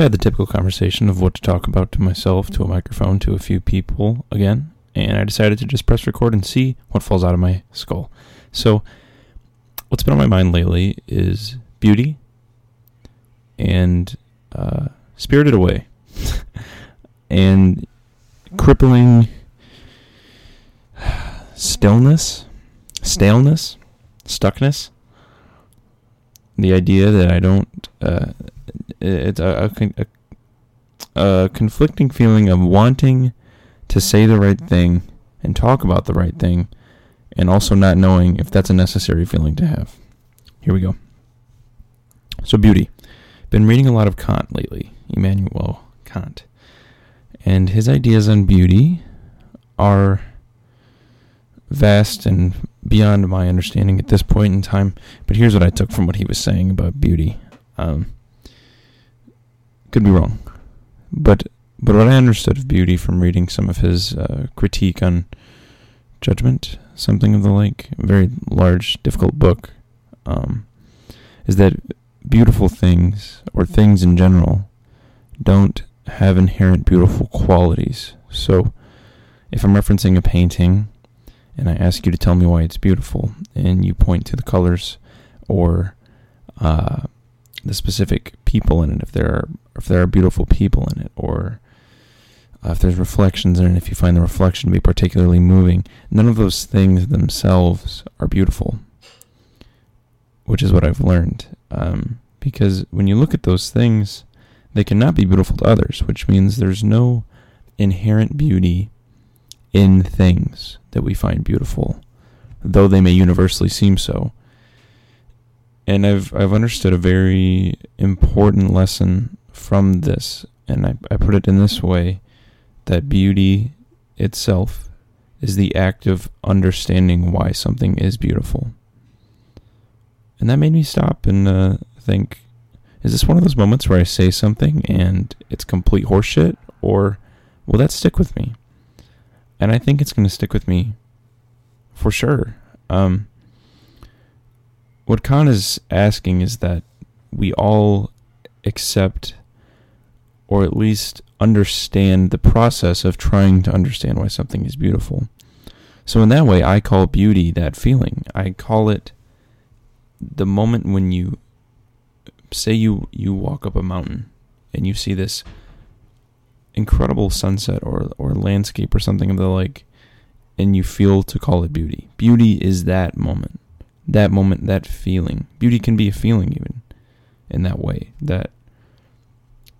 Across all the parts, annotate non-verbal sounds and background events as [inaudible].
had the typical conversation of what to talk about to myself, to a microphone, to a few people again, and I decided to just press record and see what falls out of my skull. So, what's been on my mind lately is beauty and uh, Spirited Away [laughs] and crippling stillness, staleness, stuckness. The idea that I don't, uh, it's a, a, a, a conflicting feeling of wanting to say the right thing and talk about the right thing, and also not knowing if that's a necessary feeling to have. Here we go. So, beauty. Been reading a lot of Kant lately, Immanuel Kant. And his ideas on beauty are vast and beyond my understanding at this point in time. But here's what I took from what he was saying about beauty. Um, could be wrong, but but what I understood of beauty from reading some of his uh, critique on judgment, something of the like, a very large, difficult book, um, is that beautiful things or things in general don't have inherent beautiful qualities. So, if I'm referencing a painting and I ask you to tell me why it's beautiful, and you point to the colors or uh, the specific people in it, if there are if there are beautiful people in it, or uh, if there's reflections in it, if you find the reflection to be particularly moving, none of those things themselves are beautiful, which is what I've learned. Um, because when you look at those things, they cannot be beautiful to others, which means there's no inherent beauty in things that we find beautiful, though they may universally seem so. And I've I've understood a very important lesson from this, and I, I put it in this way that beauty itself is the act of understanding why something is beautiful. And that made me stop and uh, think is this one of those moments where I say something and it's complete horseshit, or will that stick with me? And I think it's going to stick with me for sure. Um, what Kant is asking is that we all accept or at least understand the process of trying to understand why something is beautiful. So, in that way, I call beauty that feeling. I call it the moment when you say you you walk up a mountain and you see this incredible sunset or or landscape or something of the like and you feel to call it beauty. Beauty is that moment. That moment, that feeling. Beauty can be a feeling even in that way. That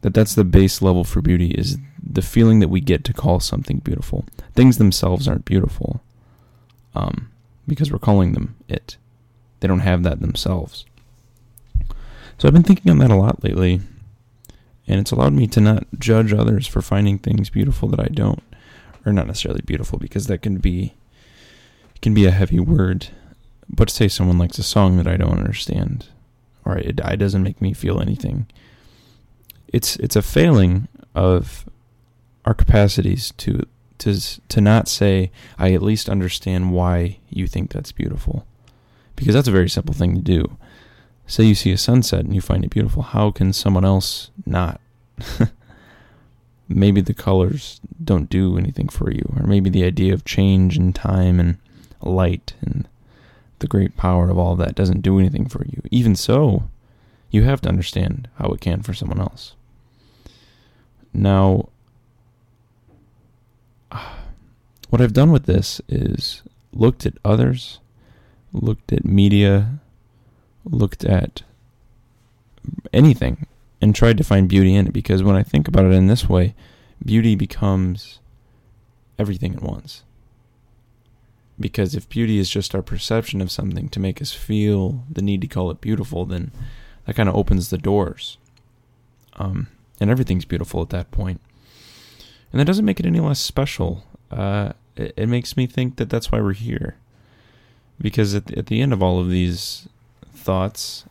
that that's the base level for beauty is the feeling that we get to call something beautiful. Things themselves aren't beautiful. Um, because we're calling them it. They don't have that themselves. So I've been thinking on that a lot lately, and it's allowed me to not judge others for finding things beautiful that I don't, or not necessarily beautiful because that can be can be a heavy word. But say someone likes a song that I don't understand, or it, it doesn't make me feel anything. It's it's a failing of our capacities to to to not say I at least understand why you think that's beautiful, because that's a very simple thing to do say you see a sunset and you find it beautiful, how can someone else not? [laughs] maybe the colors don't do anything for you, or maybe the idea of change and time and light and the great power of all that doesn't do anything for you. Even so, you have to understand how it can for someone else. Now, [sighs] what I've done with this is looked at others, looked at media, looked at anything and tried to find beauty in it because when I think about it in this way, beauty becomes everything at once. Because if beauty is just our perception of something to make us feel the need to call it beautiful, then that kind of opens the doors. Um, and everything's beautiful at that point. And that doesn't make it any less special. Uh, it, it makes me think that that's why we're here. Because at the, at the end of all of these thoughts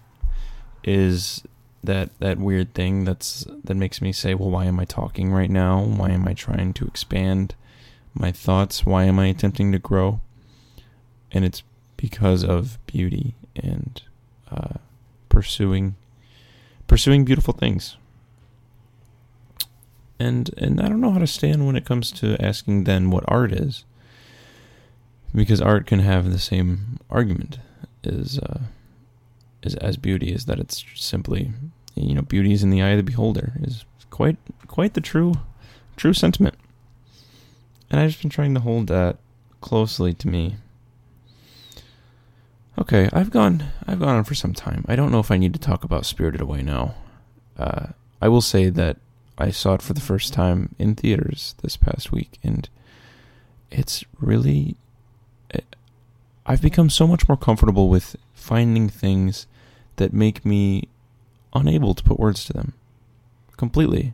is that that weird thing that's that makes me say, well, why am I talking right now? Why am I trying to expand my thoughts? Why am I attempting to grow? And it's because of beauty and uh, pursuing pursuing beautiful things. And and I don't know how to stand when it comes to asking then what art is, because art can have the same argument as uh, as as beauty is that it's simply you know beauty is in the eye of the beholder is quite quite the true true sentiment, and I've just been trying to hold that closely to me. Okay, I've gone I've gone on for some time. I don't know if I need to talk about Spirited Away now. Uh, I will say that I saw it for the first time in theaters this past week, and it's really. Eh, I've become so much more comfortable with finding things that make me unable to put words to them completely.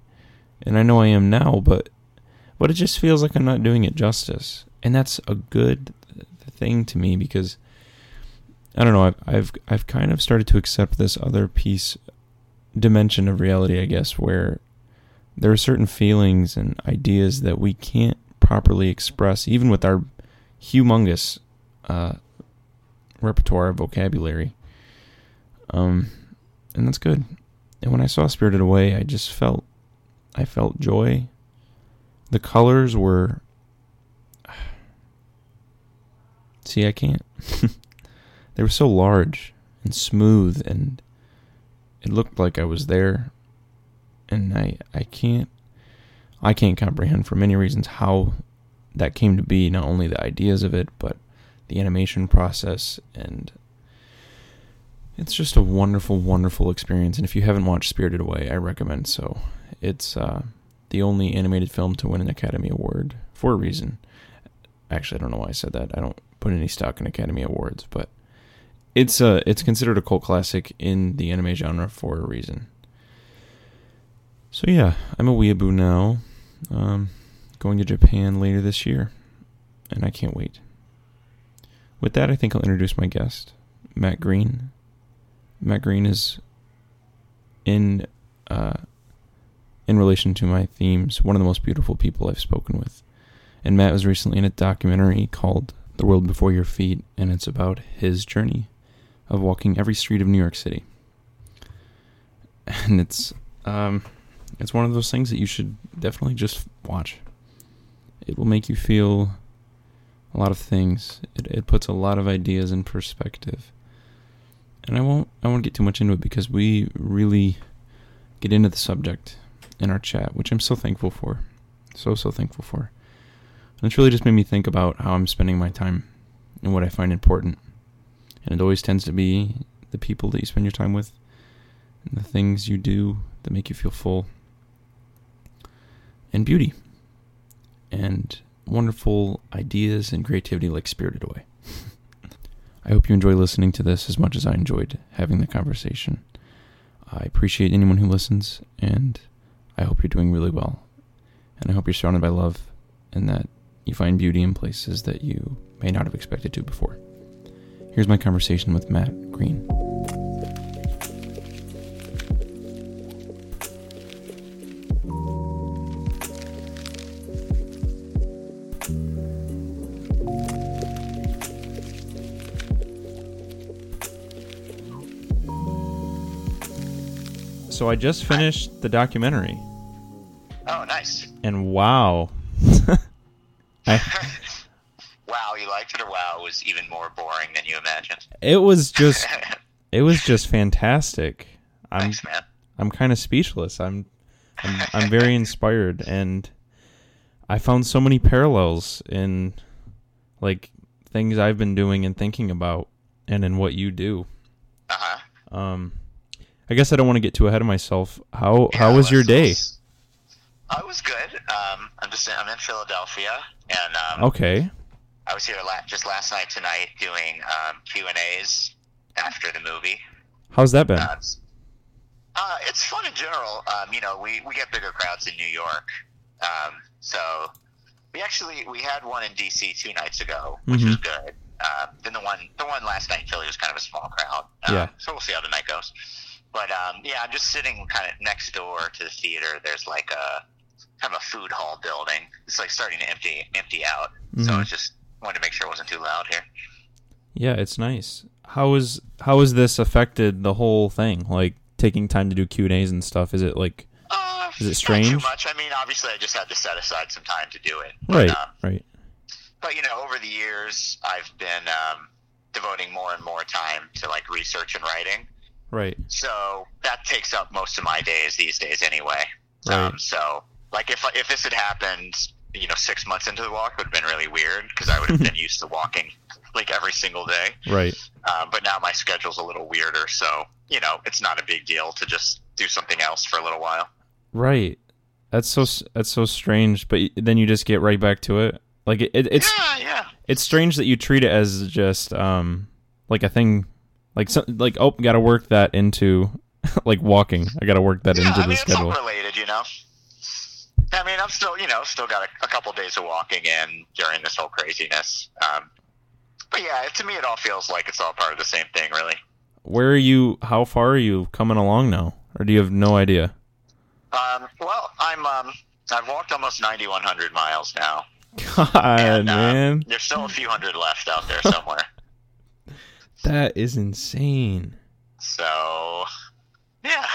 And I know I am now, but but it just feels like I'm not doing it justice. And that's a good thing to me because I don't know, I've I've I've kind of started to accept this other piece dimension of reality, I guess, where there are certain feelings and ideas that we can't properly express, even with our humongous uh, repertoire of vocabulary. Um, and that's good. And when I saw Spirited Away, I just felt, I felt joy. The colors were. [sighs] See, I can't. [laughs] they were so large and smooth, and it looked like I was there and I I can't I can't comprehend for many reasons how that came to be. Not only the ideas of it, but the animation process, and it's just a wonderful, wonderful experience. And if you haven't watched Spirited Away, I recommend so. It's uh, the only animated film to win an Academy Award for a reason. Actually, I don't know why I said that. I don't put any stock in Academy Awards, but it's uh, it's considered a cult classic in the anime genre for a reason. So yeah, I'm a weeaboo now. Um, going to Japan later this year, and I can't wait. With that, I think I'll introduce my guest, Matt Green. Matt Green is in uh, in relation to my themes, one of the most beautiful people I've spoken with. And Matt was recently in a documentary called The World Before Your Feet, and it's about his journey of walking every street of New York City. [laughs] And it's um, it's one of those things that you should definitely just watch. It will make you feel a lot of things. It it puts a lot of ideas in perspective. And I won't I won't get too much into it because we really get into the subject in our chat, which I'm so thankful for. So so thankful for. And it's really just made me think about how I'm spending my time and what I find important. And it always tends to be the people that you spend your time with and the things you do that make you feel full and beauty and wonderful ideas and creativity like Spirited Away. [laughs] I hope you enjoy listening to this as much as I enjoyed having the conversation. I appreciate anyone who listens, and I hope you're doing really well. And I hope you're surrounded by love and that you find beauty in places that you may not have expected to before. Here's my conversation with Matt Green. So I just finished the documentary. Oh, nice. And wow. [laughs] I, wow, you liked it or wow, it was even more boring than you imagined? It was just [laughs] it was just fantastic. I'm Thanks, man. I'm kind of speechless. I'm I'm I'm very [laughs] inspired and I found so many parallels in like things I've been doing and thinking about and in what you do. Uh-huh. Um I guess I don't want to get too ahead of myself. How yeah, how was your day? Was, it was good. Um, I'm just in, I'm in Philadelphia, and um, okay. I was here la- just last night tonight doing um, Q and A's after the movie. How's that been? Uh, uh, it's fun in general. Um, you know, we, we get bigger crowds in New York, um, so we actually we had one in DC two nights ago, which mm-hmm. was good. Uh, then the one the one last night in Philly was kind of a small crowd. Yeah. So we'll see how the night goes. But um, yeah, I'm just sitting kind of next door to the theater. There's like a kind of a food hall building. It's like starting to empty empty out. Mm-hmm. So I just wanted to make sure it wasn't too loud here. Yeah, it's nice. How is how has this affected the whole thing? Like taking time to do Q and A's and stuff. Is it like? Uh, Is it strange? Not too much. I mean, obviously, I just had to set aside some time to do it. Right, um, right. but you know, over the years, I've been um, devoting more and more time to like research and writing. Right. So that takes up most of my days these days, anyway. Right. Um, so, like, if if this had happened, you know, six months into the walk, it would have been really weird because I would have [laughs] been used to walking like every single day. Right. Um, but now my schedule's a little weirder, so you know, it's not a big deal to just do something else for a little while. Right. That's so that's so strange, but then you just get right back to it. Like it, it it's yeah, yeah. it's strange that you treat it as just um like a thing like so, like oh, got to work that into [laughs] like walking. I got to work that yeah, into I the mean, schedule. it's related, you know. I mean, I'm still, you know, still got a, a couple days of walking in during this whole craziness. Um, but yeah, to me, it all feels like it's all part of the same thing, really. Where are you how far are you coming along now? Or do you have no idea? Um, well, I'm, um, I've walked almost 9,100 miles now. [laughs] God, And, uh, man. There's still a few hundred left out there somewhere. That is insane. so, yeah,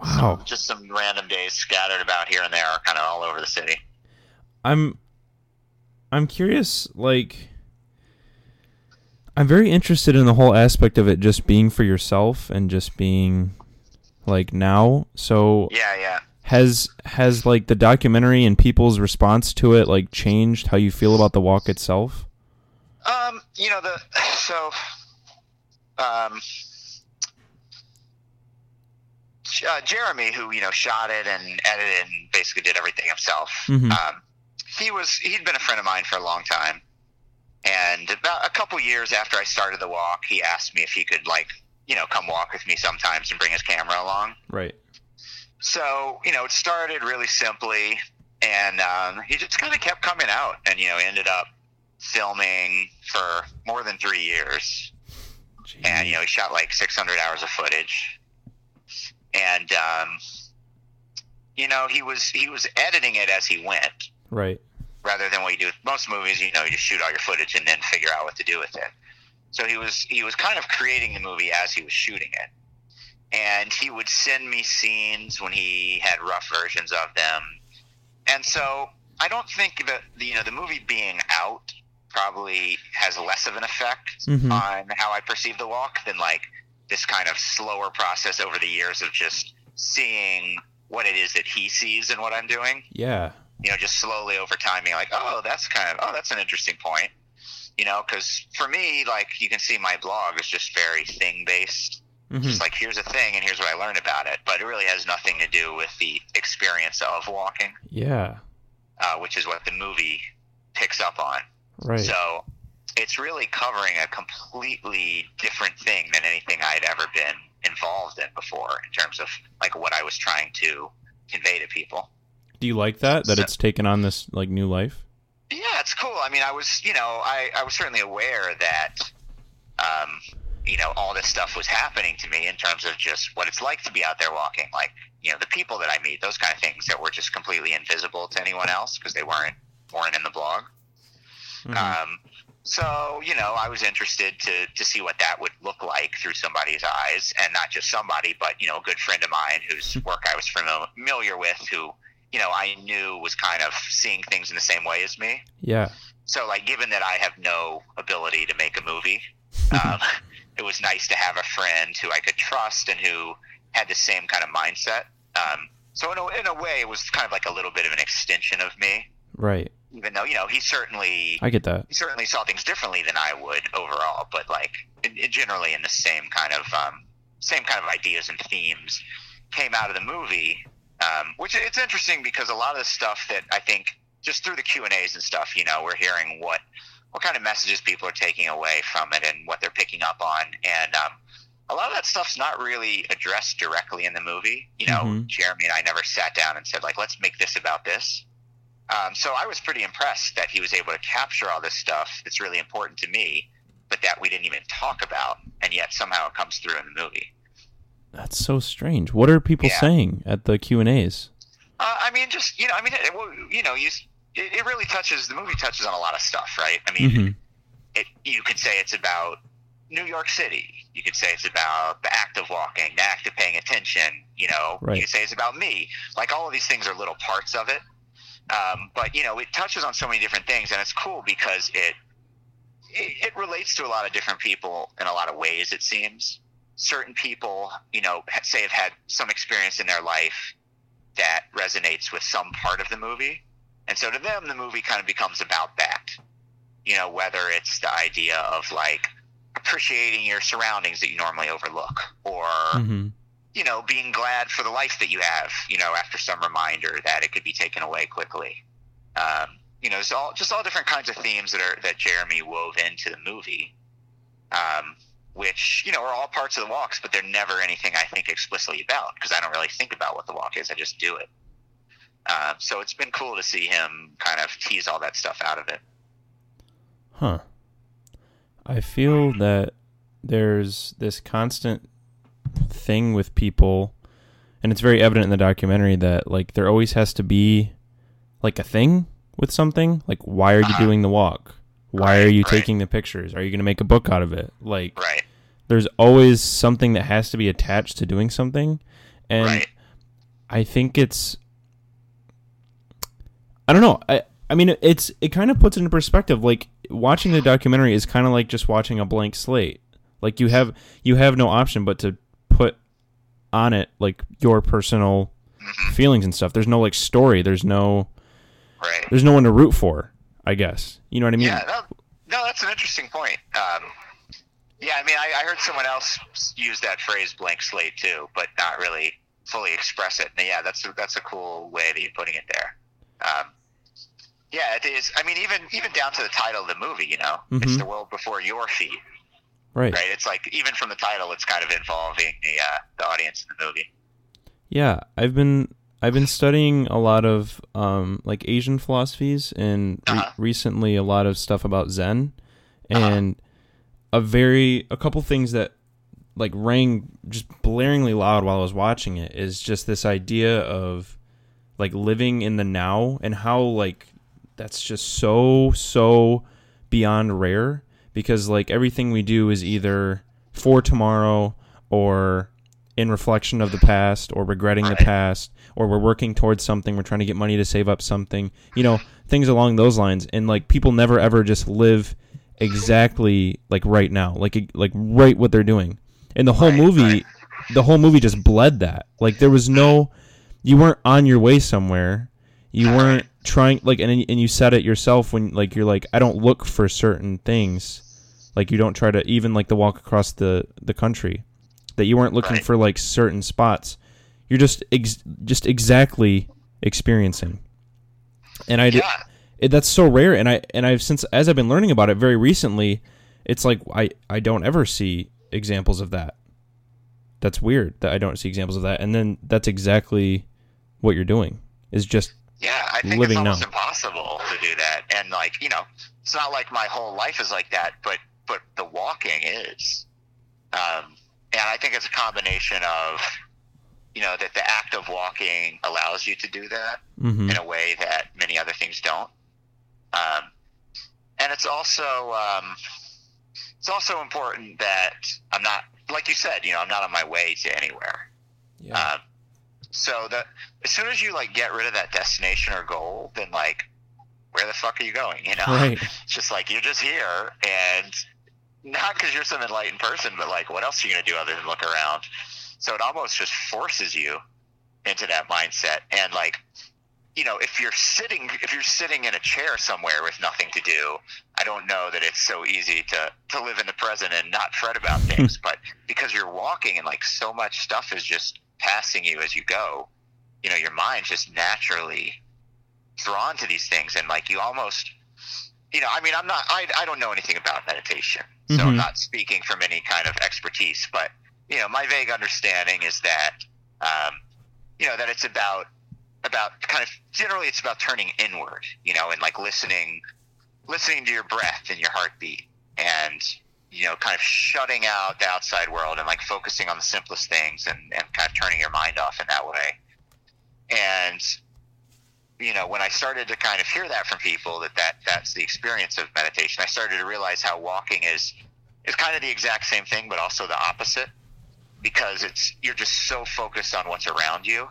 Wow. just some random days scattered about here and there, kind of all over the city. I'm I'm curious like I'm very interested in the whole aspect of it just being for yourself and just being like now. So Yeah, yeah. has has like the documentary and people's response to it like changed how you feel about the walk itself? Um, you know the [sighs] so, um, uh, Jeremy, who you know shot it and edited and basically did everything himself. Mhm. Um, he was he'd been a friend of mine for a long time, and about a couple years after I started the walk, he asked me if he could like you know come walk with me sometimes and bring his camera along. Right. So, you know, it started really simply, and um, he just kind of kept coming out, and you know, ended up filming for more than three years, and you know, he shot like 600 hours of footage, and um, you know, he was he was editing it as he went, Right. rather than what you do with most movies. You know, you just shoot all your footage and then figure out what to do with it. So he was he was kind of creating the movie as he was shooting it, and he would send me scenes when he had rough versions of them, and so I don't think that the, you know the movie being out probably has less of an effect Mhm. on how I perceive the walk than like this kind of slower process over the years of just seeing what it is that he sees and what I'm doing Yeah. you know, just slowly over time being like, oh, that's kind of, oh, that's an interesting point. You know, because for me, like, you can see my blog is just very thing based. Mhm. Just like, here's a thing and here's what I learned about it. But it really has nothing to do with the experience of walking, Yeah. uh, which is what the movie picks up on. Right. So it's really covering a completely different thing than anything I'd ever been involved in before in terms of like what I was trying to convey to people. do you like that that So- it's taken on this like new life? Yeah, it's cool. I mean, I was, you know, I, I was certainly aware that, um, you know, all this stuff was happening to me in terms of just what it's like to be out there walking, like, you know, the people that I meet, those kind of things that were just completely invisible to anyone else because they weren't weren't in the blog. Mhm. Um, so, you know, I was interested to, to see what that would look like through somebody's eyes, and not just somebody, but, you know, a good friend of mine whose work I was familiar with, who, you know, I knew was kind of seeing things in the same way as me. yeah. So, like, given that I have no ability to make a movie, [laughs] um, it was nice to have a friend who I could trust and who had the same kind of mindset. Um, so, in a, in a way, it was kind of like a little bit of an extension of me, Right. Even though, you know, he certainly I get that. he certainly saw things differently than I would overall, but like in, in generally in the same kind of um, same kind of ideas and themes came out of the movie. Um, which it's interesting because a lot of the stuff that I think just through the Q and A's and stuff, you know, we're hearing what what kind of messages people are taking away from it and what they're picking up on, and um, a lot of that stuff's not really addressed directly in the movie. You know, Mhm. Jeremy and I never sat down and said like, let's make this about this. Um, so I was pretty impressed that he was able to capture all this stuff that's really important to me, but that we didn't even talk about, and yet somehow it comes through in the movie. That's so strange. What are people Yeah. saying at the Q and A's? Uh, I mean, just you know, I mean, it, well, you know, you, it, it really touches the movie touches on a lot of stuff, right? I mean, hmm it, you could say it's about New York City. You could say it's about the act of walking, the act of paying attention. You know, Right. you could say it's about me. Like all of these things are little parts of it. Um, but you know, it touches on so many different things, and it's cool because it, it it relates to a lot of different people in a lot of ways. It seems certain people, you know, say have had some experience in their life that resonates with some part of the movie, and so to them, the movie kind of becomes about that. You know, whether it's the idea of like appreciating your surroundings that you normally overlook, or hmm you know, being glad for the life that you have, you know, after some reminder that it could be taken away quickly. Um, you know, it's all just all different kinds of themes that are that Jeremy wove into the movie, um, which you know are all parts of the walks, but they're never anything I think explicitly about because I don't really think about what the walk is. I just do it. Uh, so it's been cool to see him kind of tease all that stuff out of it. Huh. I feel that there's this constant thing with people, and it's very evident in the documentary that like there always has to be like a thing with something. Like, why are you Uh-huh. doing the walk? Why are you right. taking the pictures? Are you going to make a book out of it? Like, Right. there's always something that has to be attached to doing something, and right. I think it's I don't know. I I mean it's it kind of puts it into perspective like watching the documentary is kind of like just watching a blank slate. Like you have you have no option but to on it like your personal Mhm. feelings and stuff. There's no like story, there's no Right. there's no one to root for, I guess. You know what I mean? Yeah, no, no, that's an interesting point. Um, yeah, I mean, I, I heard someone else use that phrase "blank slate" too, but not really fully express it. And yeah, that's a, that's a cool way that you're putting it there. Um, yeah, it is. I mean, even even down to the title of the movie, you know, it's Mhm. the world before your feet, Right. right? It's like even from the title, it's kind of involving the uh, the audience in the movie. Yeah, I've been I've been studying a lot of um, like Asian philosophies and re- Uh-huh. recently a lot of stuff about Zen, and a very a couple things that like rang just blaringly loud while I was watching it is just this idea of like living in the now and how like that's just so so beyond rare because like everything we do is either for tomorrow or in reflection of the past or regretting the past or we're working towards something we're trying to get money to save up something you know things along those lines. And like people never ever just live exactly like right now like like right what they're doing. And the whole Right, movie right. the whole movie just bled that. Like there was no you weren't on your way somewhere. You weren't trying like and and you said it yourself when like you're like I don't look for certain things like you don't try to even like the walk across the the country that you weren't looking Right. for like certain spots you're just ex- just exactly experiencing and I did Yeah, it, that's so rare and i and i've since as i've been learning about it very recently it's like i i don't ever see examples of that that's weird that i don't see examples of that and then that's exactly what you're doing is just Yeah, I think it's almost now. impossible to do that. And like, you know, it's not like my whole life is like that, but but the walking is. Um, and I think it's a combination of, you know, that the act of walking allows you to do that hmm in a way that many other things don't. Um, and it's also um, it's also important that I'm not, like you said, you know, I'm not on my way to anywhere. yeah Um, so that as soon as you like get rid of that destination or goal, then like, where the fuck are you going? You know, right [laughs] it's just like you're just here, and not because you're some enlightened person, but like, what else are you gonna do other than look around? So it almost just forces you into that mindset, and like, you know, if you're sitting, if you're sitting in a chair somewhere with nothing to do, I don't know that it's so easy to to live in the present and not fret about hmm. things. but because you're walking and like so much stuff is just passing you as you go, you know, your mind's just naturally drawn to these things, and like you almost, you know, I mean, I'm not, I I don't know anything about meditation, so I'm Mhm. not speaking from any kind of expertise, but you know, my vague understanding is that, um, you know, that it's about about kind of generally it's about turning inward, you know, and like listening listening to your breath and your heartbeat and you know, kind of shutting out the outside world and like focusing on the simplest things and, and kind of turning your mind off in that way. And you know, when I started to kind of hear that from people that, that that's the experience of meditation, I started to realize how walking is is kind of the exact same thing, but also the opposite because it's you're just so focused on what's around you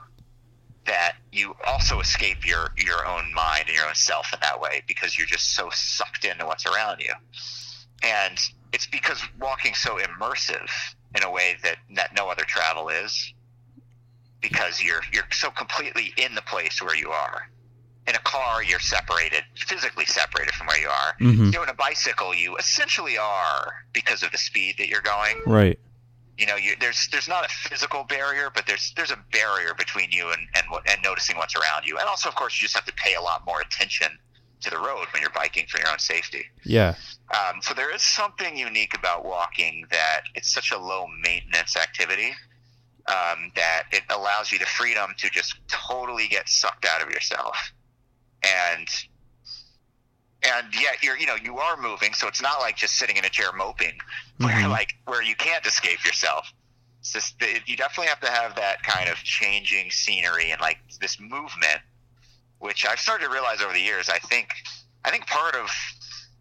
that you also escape your your own mind and your own self in that way because you're just so sucked into what's around you. And it's because walking so immersive in a way that, that no other travel is because you're you're so completely in the place where you are. In a car, you're separated, physically separated from where you are. Mhm. Doing a bicycle, you essentially are because of the speed that you're going. Right. You know, you, there's there's not a physical barrier, but there's there's a barrier between you and and, and noticing what's around you. And also, of course, you just have to pay a lot more attention to the road when you're biking for your own safety. Yeah. Um, so there is something unique about walking that it's such a low maintenance activity um, that it allows you the freedom to just totally get sucked out of yourself, and and yet you're you know you are moving, so it's not like just sitting in a chair moping, [laughs] where Mhm. like where you can't escape yourself. It's just it, you definitely have to have that kind of changing scenery and like this movement, which I've started to realize over the years. I think I think part of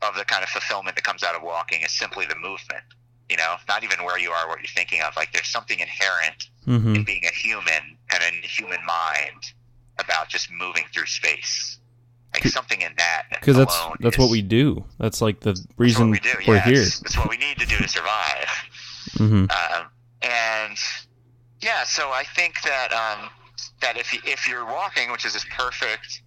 of the kind of fulfillment that comes out of walking is simply the movement. You know, not even where you are, what you're thinking of. Like there's something inherent Mm-hmm. in being a human and a human mind about just moving through space. Like something in that. Because that's that's is- what we do. That's like the reason we do. we're yes. here. It's what we need to do to survive. hmm Um, and yeah, so I think that um, that if you, if you're walking, which is this perfect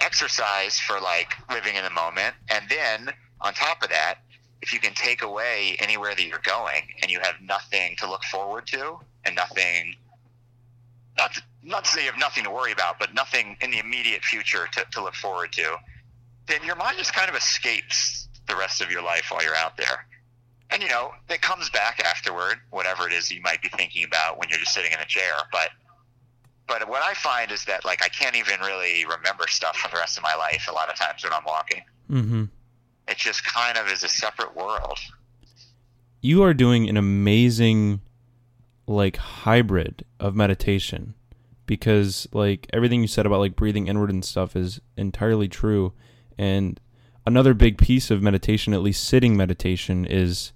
exercise for like living in the moment, and then on top of that, if you can take away anywhere that you're going and you have nothing to look forward to and nothing, not to, not to say you have nothing to worry about, but nothing in the immediate future to, to look forward to, then your mind just kind of escapes the rest of your life while you're out there. And you know it comes back afterward whatever it is you might be thinking about when you're just sitting in a chair. But but what i find is that like i can't even really remember stuff for the rest of my life a lot of times when i'm walking. Hmm it just kind of is a separate world. You are doing an amazing like hybrid of meditation because like everything you said about like breathing inward and stuff is entirely true. And another big piece of meditation at least sitting meditation is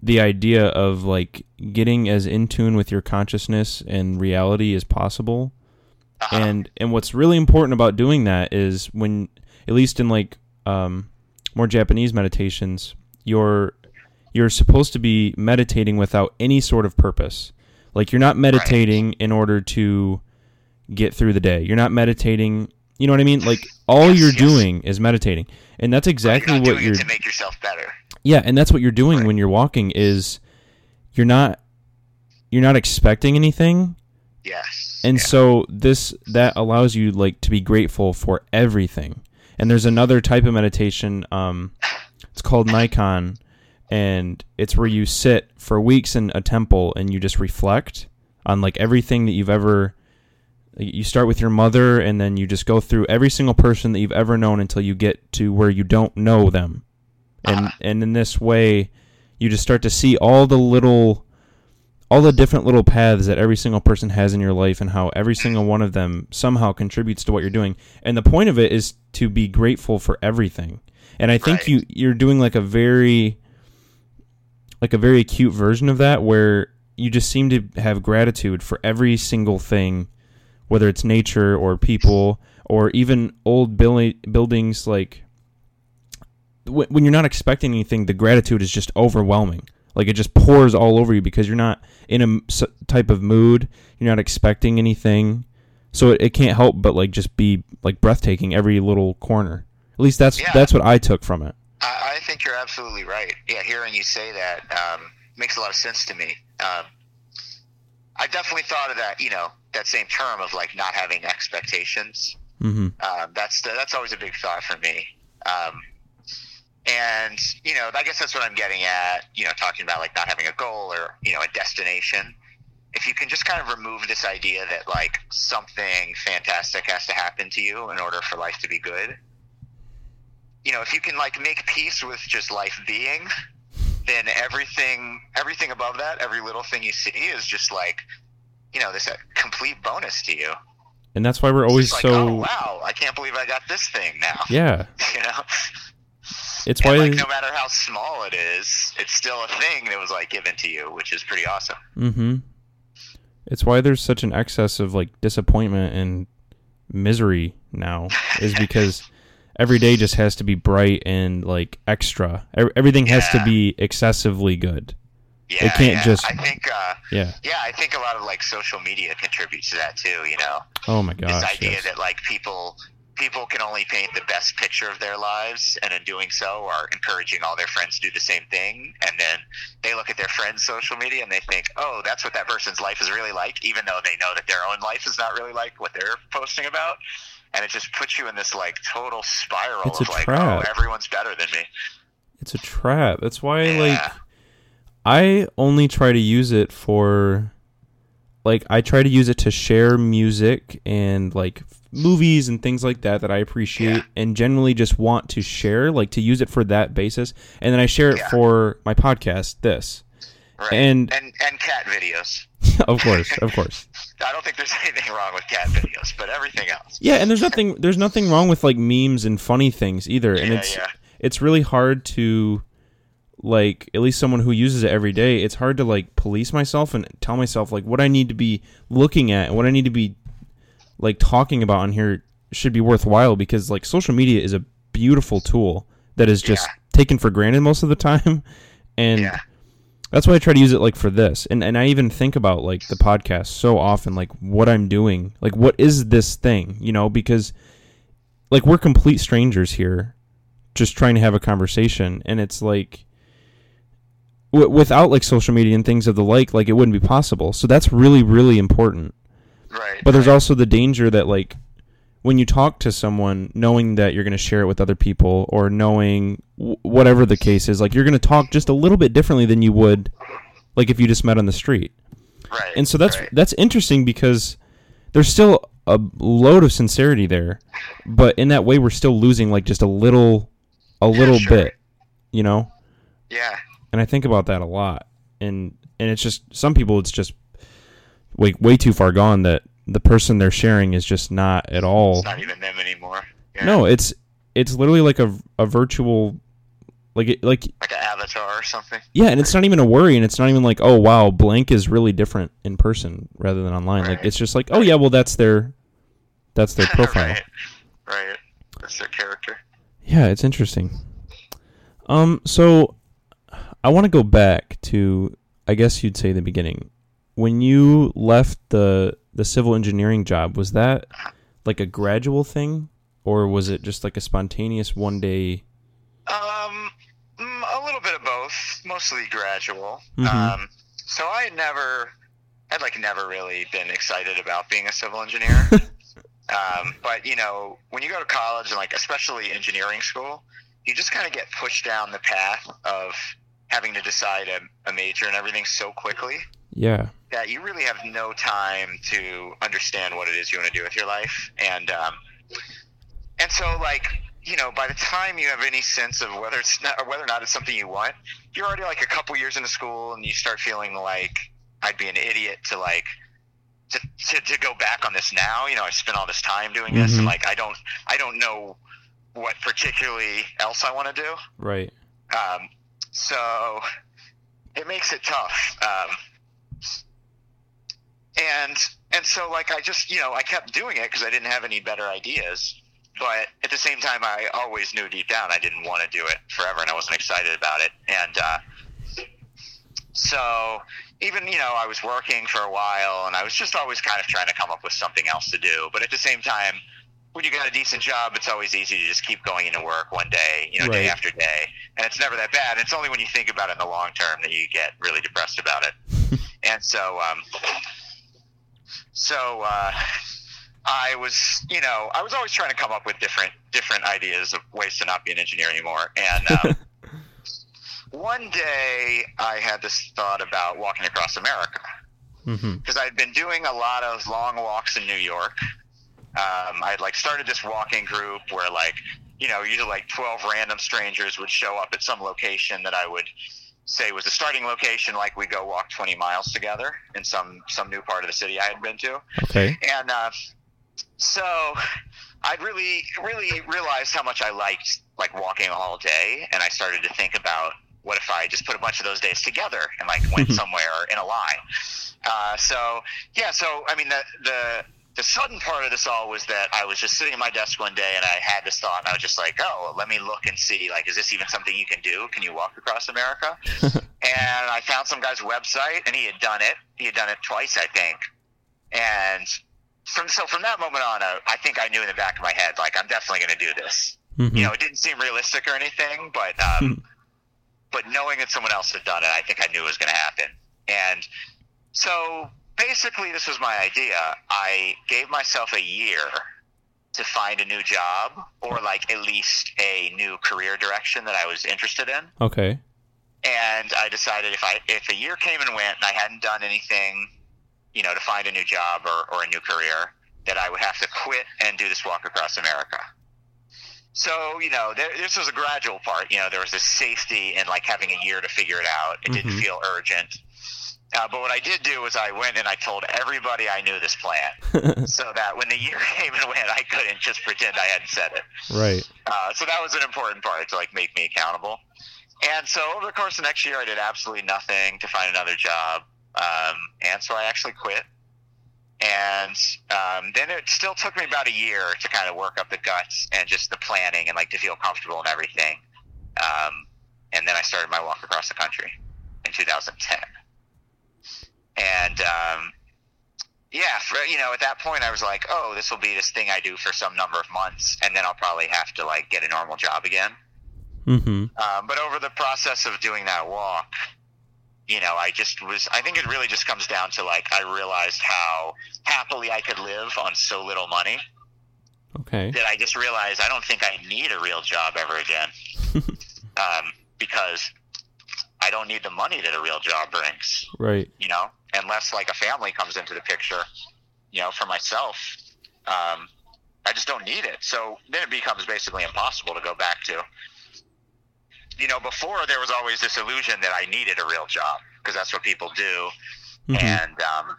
the idea of like getting as in tune with your consciousness and reality as possible. Uh-huh. and and what's really important about doing that is when at least in like um, more Japanese meditations you're you're supposed to be meditating without any sort of purpose like you're not meditating in order to get through the day. You're not meditating you know what I mean? Like all Yes, you're yes. doing is meditating. And that's exactly you're what you're to make yourself better. Yeah, and that's what you're doing Right. when you're walking is you're not you're not expecting anything. Yes. And Yeah. so this that allows you like to be grateful for everything. And there's another type of meditation um it's called Naikan and it's where you sit for weeks in a temple and you just reflect on like everything that you've ever you start with your mother and then you just go through every single person that you've ever known until you get to where you don't know them and Ah. and in this way you just start to see all the little all the different little paths that every single person has in your life and how every single one of them somehow contributes to what you're doing and the point of it is to be grateful for everything and i think Right. you you're doing like a very like a very acute version of that where you just seem to have gratitude for every single thing whether it's nature or people or even old building buildings like wh- when you're not expecting anything the gratitude is just overwhelming. Like it just pours all over you because you're not in a m- type of mood. You're not expecting anything. So it, it can't help but like just be like breathtaking every little corner. At least that's Yeah. that's what i took from it I, I think you're absolutely right. Yeah, hearing you say that um, makes a lot of sense to me. Um, I definitely thought of that, you know, that same term of like not having expectations. hmm Um, that's that's always a big thought for me. Um, and you know, I guess that's what I'm getting at. You know, talking about like not having a goal or you know a destination. If you can just kind of remove this idea that like something fantastic has to happen to you in order for life to be good. You know, if you can like make peace with just life being, then everything everything above that, every little thing you see is just like, you know, this uh, complete bonus to you. and that's why we're always like, so oh wow, I can't believe I got this thing now. yeah [laughs] You know? it's why like, no matter how small it is, it's still a thing that was like given to you, which is pretty awesome. Mm-hmm. It's why there's such an excess of like disappointment and misery now, is [laughs] because every day just has to be bright and like extra. Everything has to be excessively good. Yeah, it can't yeah. just. I think. Uh, yeah. Yeah, I think a lot of like social media contributes to that too. You know. Oh my gosh. This idea yes. that like people people can only paint the best picture of their lives, and in doing so, are encouraging all their friends to do the same thing. And then they look at their friends' social media and they think, "Oh, that's what that person's life is really like," even though they know that their own life is not really like what they're posting about. And it just puts you in this like total spiral It's of a like, oh, trap. "Oh, everyone's better than me." It's a trap. That's why Yeah. like I only try to use it for like I try to use it to share music and like movies and things like that that I appreciate Yeah. and generally just want to share like to use it for that basis and then I share it Yeah. for my podcast this. Right. And- and and cat videos. [laughs] of course, of course. I don't think there's [laughs] anything wrong with cat videos, but everything else. Yeah, and there's nothing there's nothing wrong with like memes and funny things either and Yeah, it's yeah. it's really hard to like at least someone who uses it every day it's hard to like police myself and tell myself like what i need to be looking at and what i need to be like talking about on here should be worthwhile because like social media is a beautiful tool that is just Yeah. taken for granted most of the time [laughs] and Yeah. That's why i try to use it like for this. And and i even think about like the podcast so often like what i'm doing. Like what is this thing you know? Because like we're complete strangers here just trying to have a conversation. And it's like w- without like social media and things of the like like it wouldn't be possible. So that's really really important. Right. but there's also the danger that like when you talk to someone knowing that you're going to share it with other people or knowing w- whatever the case is like you're going to talk just a little bit differently than you would like if you just met on the street right. and so that's right. that's interesting because there's still a load of sincerity there but in that way we're still losing like just a little a Yeah, little sure. bit you know yeah. and i think about that a lot and and it's just some people it's just way way too far gone that the person they're sharing is just not at all It's not even them anymore. Yeah. no it's it's literally like a, a virtual like it, like Like an avatar or something. yeah and it's not even a worry and it's not even like oh wow blank is really different in person rather than online like it's just like oh yeah well that's their that's their [laughs] profile right. Right. That's their character. Yeah, it's interesting. Um, so I want to go back to, I guess you'd say the beginning. When you left the the civil engineering job, was that like a gradual thing, or was it just like a spontaneous one day? Um, mm, a little bit of both, mostly gradual. Mhm. Um, so I had never, I'd like never really been excited about being a civil engineer. [laughs] um, but you know, when you go to college and like especially engineering school, you just kind of get pushed down the path of having to decide a, a major and everything so quickly Yeah. That you really have no time to understand what it is you want to do with your life and um, and so like you know by the time you have any sense of whether it's not or whether or not it's something you want you're already like a couple years into school and you start feeling like i'd be an idiot to like to, to, to go back on this now you know i spent all this time doing this Mhm. and like i don't i don't know what particularly else i want to do Right. um, so it makes it tough. Um, and and so like I just you know I kept doing it because I didn't have any better ideas. But at the same time, I always knew deep down I didn't want to do it forever, and I wasn't excited about it. And uh, so even you know I was working for a while, and I was just always kind of trying to come up with something else to do. But at the same time, when you got a decent job, it's always easy to just keep going into work one day, you know, day after day, and it's never that bad. It's only when you think about it in the long term that you get really depressed about it. [laughs] and so, um, so uh, [laughs] I was, you know, I was always trying to come up with different different ideas of ways to not be an engineer anymore. And um, [laughs] one day, I had this thought about walking across America Mm-hmm. because I'd been doing a lot of long walks in New York. Um, I'd like started this walking group where like you know usually like twelve random strangers would show up at some location that I would say was the starting location. Like we go walk twenty miles together in some some new part of the city I had been to, Okay. and uh, so I really, really realized how much I liked like walking all day, and I started to think about what if I just put a bunch of those days together and like went somewhere in a line. Uh, so yeah, so I mean the the the sudden part of this all was that I was just sitting at my desk one day and I had this thought and I was just like, oh, well, let me look and see, like, is this even something you can do? Can you walk across America? [laughs] and I found some guy's website and he had done it. He had done it twice, I think. And from so from that moment on, uh, I think I knew in the back of my head, like, I'm definitely going to do this. Mm-hmm. You know, it didn't seem realistic or anything, but um, but knowing that someone else had done it, I think I knew it was going to happen. And so basically, this was my idea. I gave myself a year to find a new job or like at least a new career direction that I was interested in. Okay. And I decided if I if a year came and went and I hadn't done anything, you know, to find a new job or, or a new career, that I would have to quit and do this walk across America. So, you know, there, this was a gradual part. You know, there was this safety in like having a year to figure it out. It mm-hmm. didn't feel urgent. Uh, but what I did do was I went and I told everybody I knew this plan, [laughs] so that when the year [laughs] came and went, I couldn't just pretend I hadn't said it. Right. Uh, so that was an important part to like make me accountable. And so over the course of next year, I did absolutely nothing to find another job, um, and so I actually quit. And um, then it still took me about a year to kind of work up the guts and just the planning and like to feel comfortable and everything. Um, and then I started my walk across the country in 2010 and um, yeah, for, you know, at that point, I was like, oh, this will be this thing I do for some number of months, and then I'll probably have to like get a normal job again. Mm-hmm. Um, but over the process of doing that walk, you know, I just was. I think it really just comes down to like I realized how happily I could live on so little money. Okay. That I just realized I don't think I need a real job ever again, [laughs] um, because I don't need the money that a real job brings. Right. You know, unless like a family comes into the picture, you know, for myself, um, I just don't need it. So then it becomes basically impossible to go back to. You know, before there was always this illusion that I needed a real job because that's what people do, mm-hmm. and um,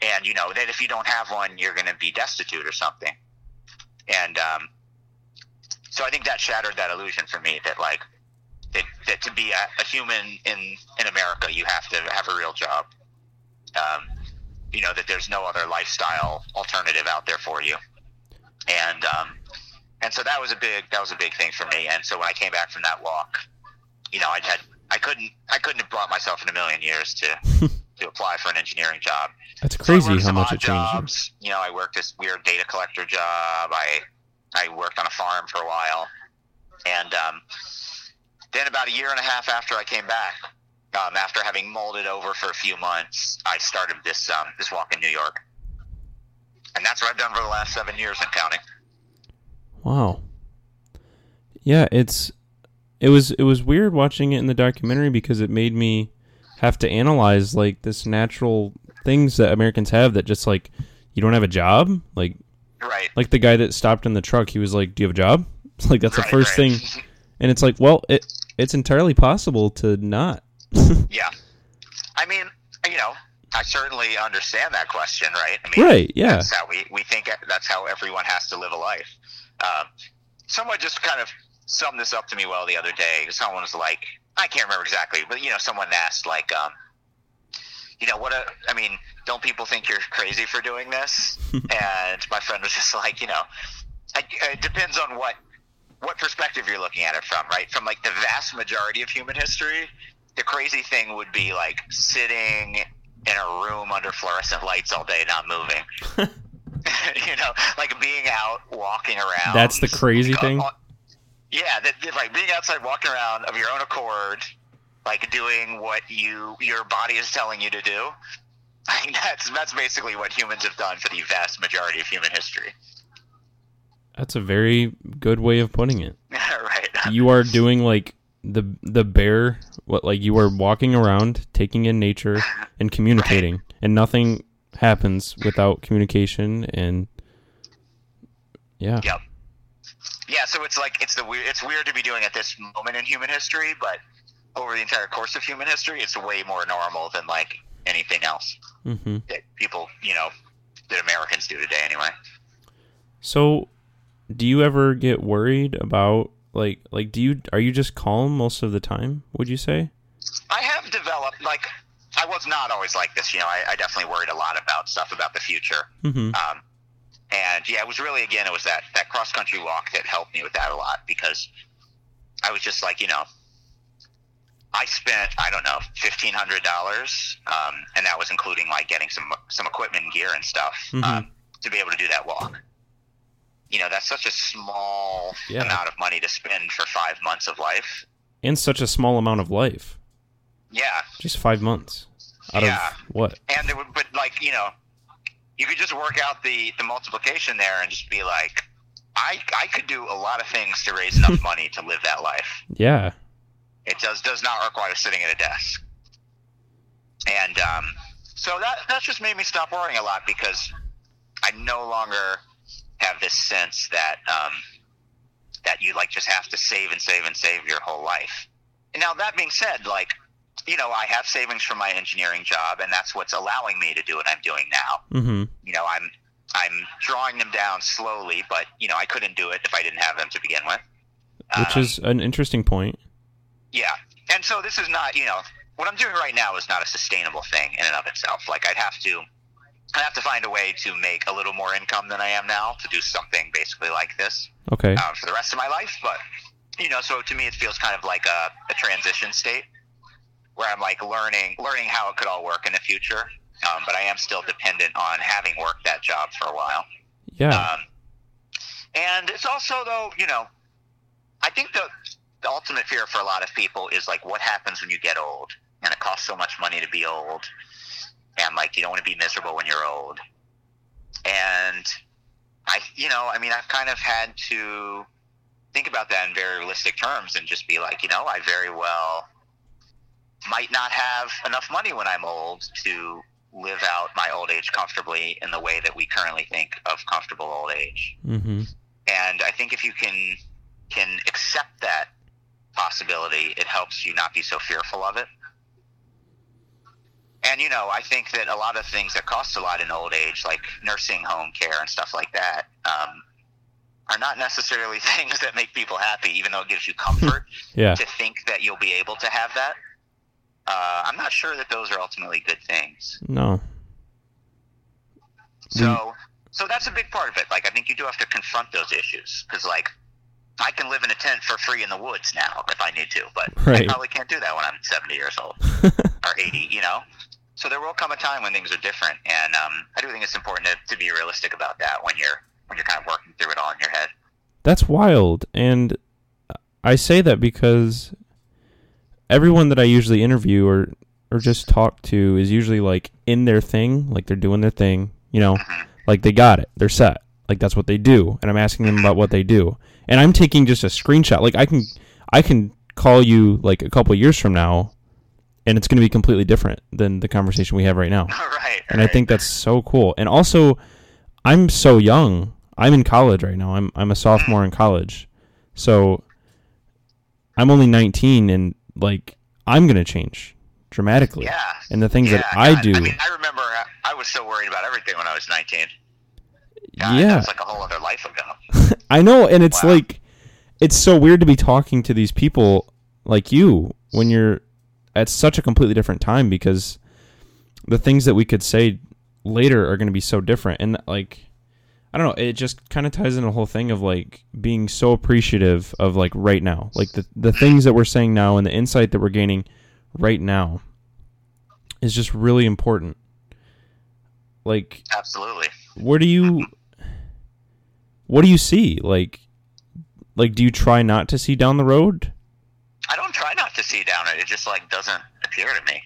and you know that if you don't have one, you're going to be destitute or something. And um, so I think that shattered that illusion for me that like that, that to be a, a, human in in America, you have to have a real job. Um, you know that there's no other lifestyle alternative out there for you, and um, and so that was a big that was a big thing for me. And so when I came back from that walk, you know, I had I couldn't I couldn't have brought myself in a million years to [laughs] to apply for an engineering job. That's crazy so how much it changed. Jobs. You know, I worked this weird data collector job. I I worked on a farm for a while, and um, then about a year and a half after I came back, um, after having molded over for a few months, I started this um, this walk in New York, and that's what I've done for the last seven years and counting. Wow. Yeah, it's it was it was weird watching it in the documentary because it made me have to analyze like this natural things that Americans have that just like you don't have a job like right like the guy that stopped in the truck he was like do you have a job [laughs] like that's right, the first right. thing and it's like well it it's entirely possible to not. [laughs] yeah, I mean, you know, I certainly understand that question, right? I mean, right? Yeah, that's how we we think that's how everyone has to live a life. Um, someone just kind of summed this up to me well the other day. Someone was like, I can't remember exactly, but you know, someone asked like, um, you know, what a, I mean, don't people think you're crazy for doing this? [laughs] and my friend was just like, you know, it depends on what what perspective you're looking at it from, right? From like the vast majority of human history, the crazy thing would be like sitting in a room under fluorescent lights all day, not moving. [laughs] [laughs] you know, like being out walking around. That's the crazy thing. yeah, that, like being outside walking around of your own accord, like doing what you your body is telling you to do. [laughs] I mean, that's that's basically what humans have done for the vast majority of human history. That's a very good way of putting it. right. You are doing like the the bear what like you are walking around, taking in nature [laughs] and communicating, right. and nothing happens without communication and yeah. Yep. Yeah, so it's like it's the weird it's weird to be doing at this moment in human history, but over the entire course of human history, it's way more normal than like anything else mm-hmm. that people, you know, that Americans do today anyway. So do you ever get worried about like like do you are you just calm most of the time? Would you say? I have developed like I was not always like this. You know, I, I definitely worried a lot about stuff about the future. Mm-hmm. Um, and yeah, it was really again it was that that cross country walk that helped me with that a lot because I was just like you know I spent I don't know fifteen hundred dollars, um, and that was including like getting some some equipment and gear and stuff Mhm. um, to be able to do that walk. You know, that's such a small Yeah. amount of money to spend for five months of life. In such a small amount of life, Yeah, just five months out Yeah. of what? and there would, but like you know, you could just work out the the multiplication there and just be like, I I could do a lot of things to raise enough [laughs] money to live that life. Yeah. It does does not require sitting at a desk. And um, so that that's just made me stop worrying a lot because I no longer have this sense that um, that you like just have to save and save and save your whole life. And now that being said, like you know, I have savings from my engineering job, and that's what's allowing me to do what I'm doing now. Mm-hmm. You know, I'm I'm drawing them down slowly, but you know, I couldn't do it if I didn't have them to begin with. Which Um, is an interesting point. yeah, and so this is not, you know, what I'm doing right now is not a sustainable thing in and of itself. Like I'd have to, I'd have to find a way to make a little more income than I am now to do something basically like this Okay. um, for the rest of my life. But you know, so to me, it feels kind of like a, a transition state where I'm like learning, learning how it could all work in the future. Um, but I am still dependent on having worked that job for a while. Yeah. Um, and it's also though, you know, I think the the ultimate fear for a lot of people is like what happens when you get old, and it costs so much money to be old, and like you don't want to be miserable when you're old. And I, you know, I mean, I've kind of had to think about that in very realistic terms and just be like, you know, I very well might not have enough money when I'm old to live out my old age comfortably in the way that we currently think of comfortable old age. mm-hmm. And I think if you can can accept that possibility, it helps you not be so fearful of it. And you know, I think that a lot of things that cost a lot in old age, like nursing home care and stuff like that, um, are not necessarily [laughs] things that make people happy, even though it gives you comfort [laughs] Yeah. to think that you'll be able to have that. Uh, I'm not sure that those are ultimately good things. No. So, so that's a big part of it. Like, I think you do have to confront those issues because, like, I can live in a tent for free in the woods now if I need to, but I Right. probably can't do that when I'm 70 years old [laughs] or 80. You know. So there will come a time when things are different, and um, I do think it's important to, to be realistic about that when you're when you're kind of working through it all in your head. That's wild. And I say that because everyone that I usually interview or or just talk to is usually like in their thing, like they're doing their thing, you know, Mhm. like they got it. They're set. Like that's what they do. And I'm asking them about what they do. And I'm taking just a screenshot. Like I can I can call you like a couple years from now and it's going to be completely different than the conversation we have right now. [laughs] right. And I right. think that's so cool. And also, I'm so young. I'm in college right now. I'm I'm a sophomore mm. in college, so I'm only 19, and like I'm gonna change dramatically. yeah. And the things yeah, that I God. do, I mean, I remember I, I was so worried about everything when I was 19. God, yeah, That was like a whole other life ago. [laughs] I know. And it's Wow. like it's so weird to be talking to these people like you when you're at such a completely different time because the things that we could say later are going to be so different and like I don't know, it just kind of ties in a whole thing of like being so appreciative of like right now. Like the the things that we're saying now and the insight that we're gaining right now is just really important. Like Absolutely. where do you what do you see? Like like do you try not to see down the road? I don't try not to see down it. It just like doesn't appear to me.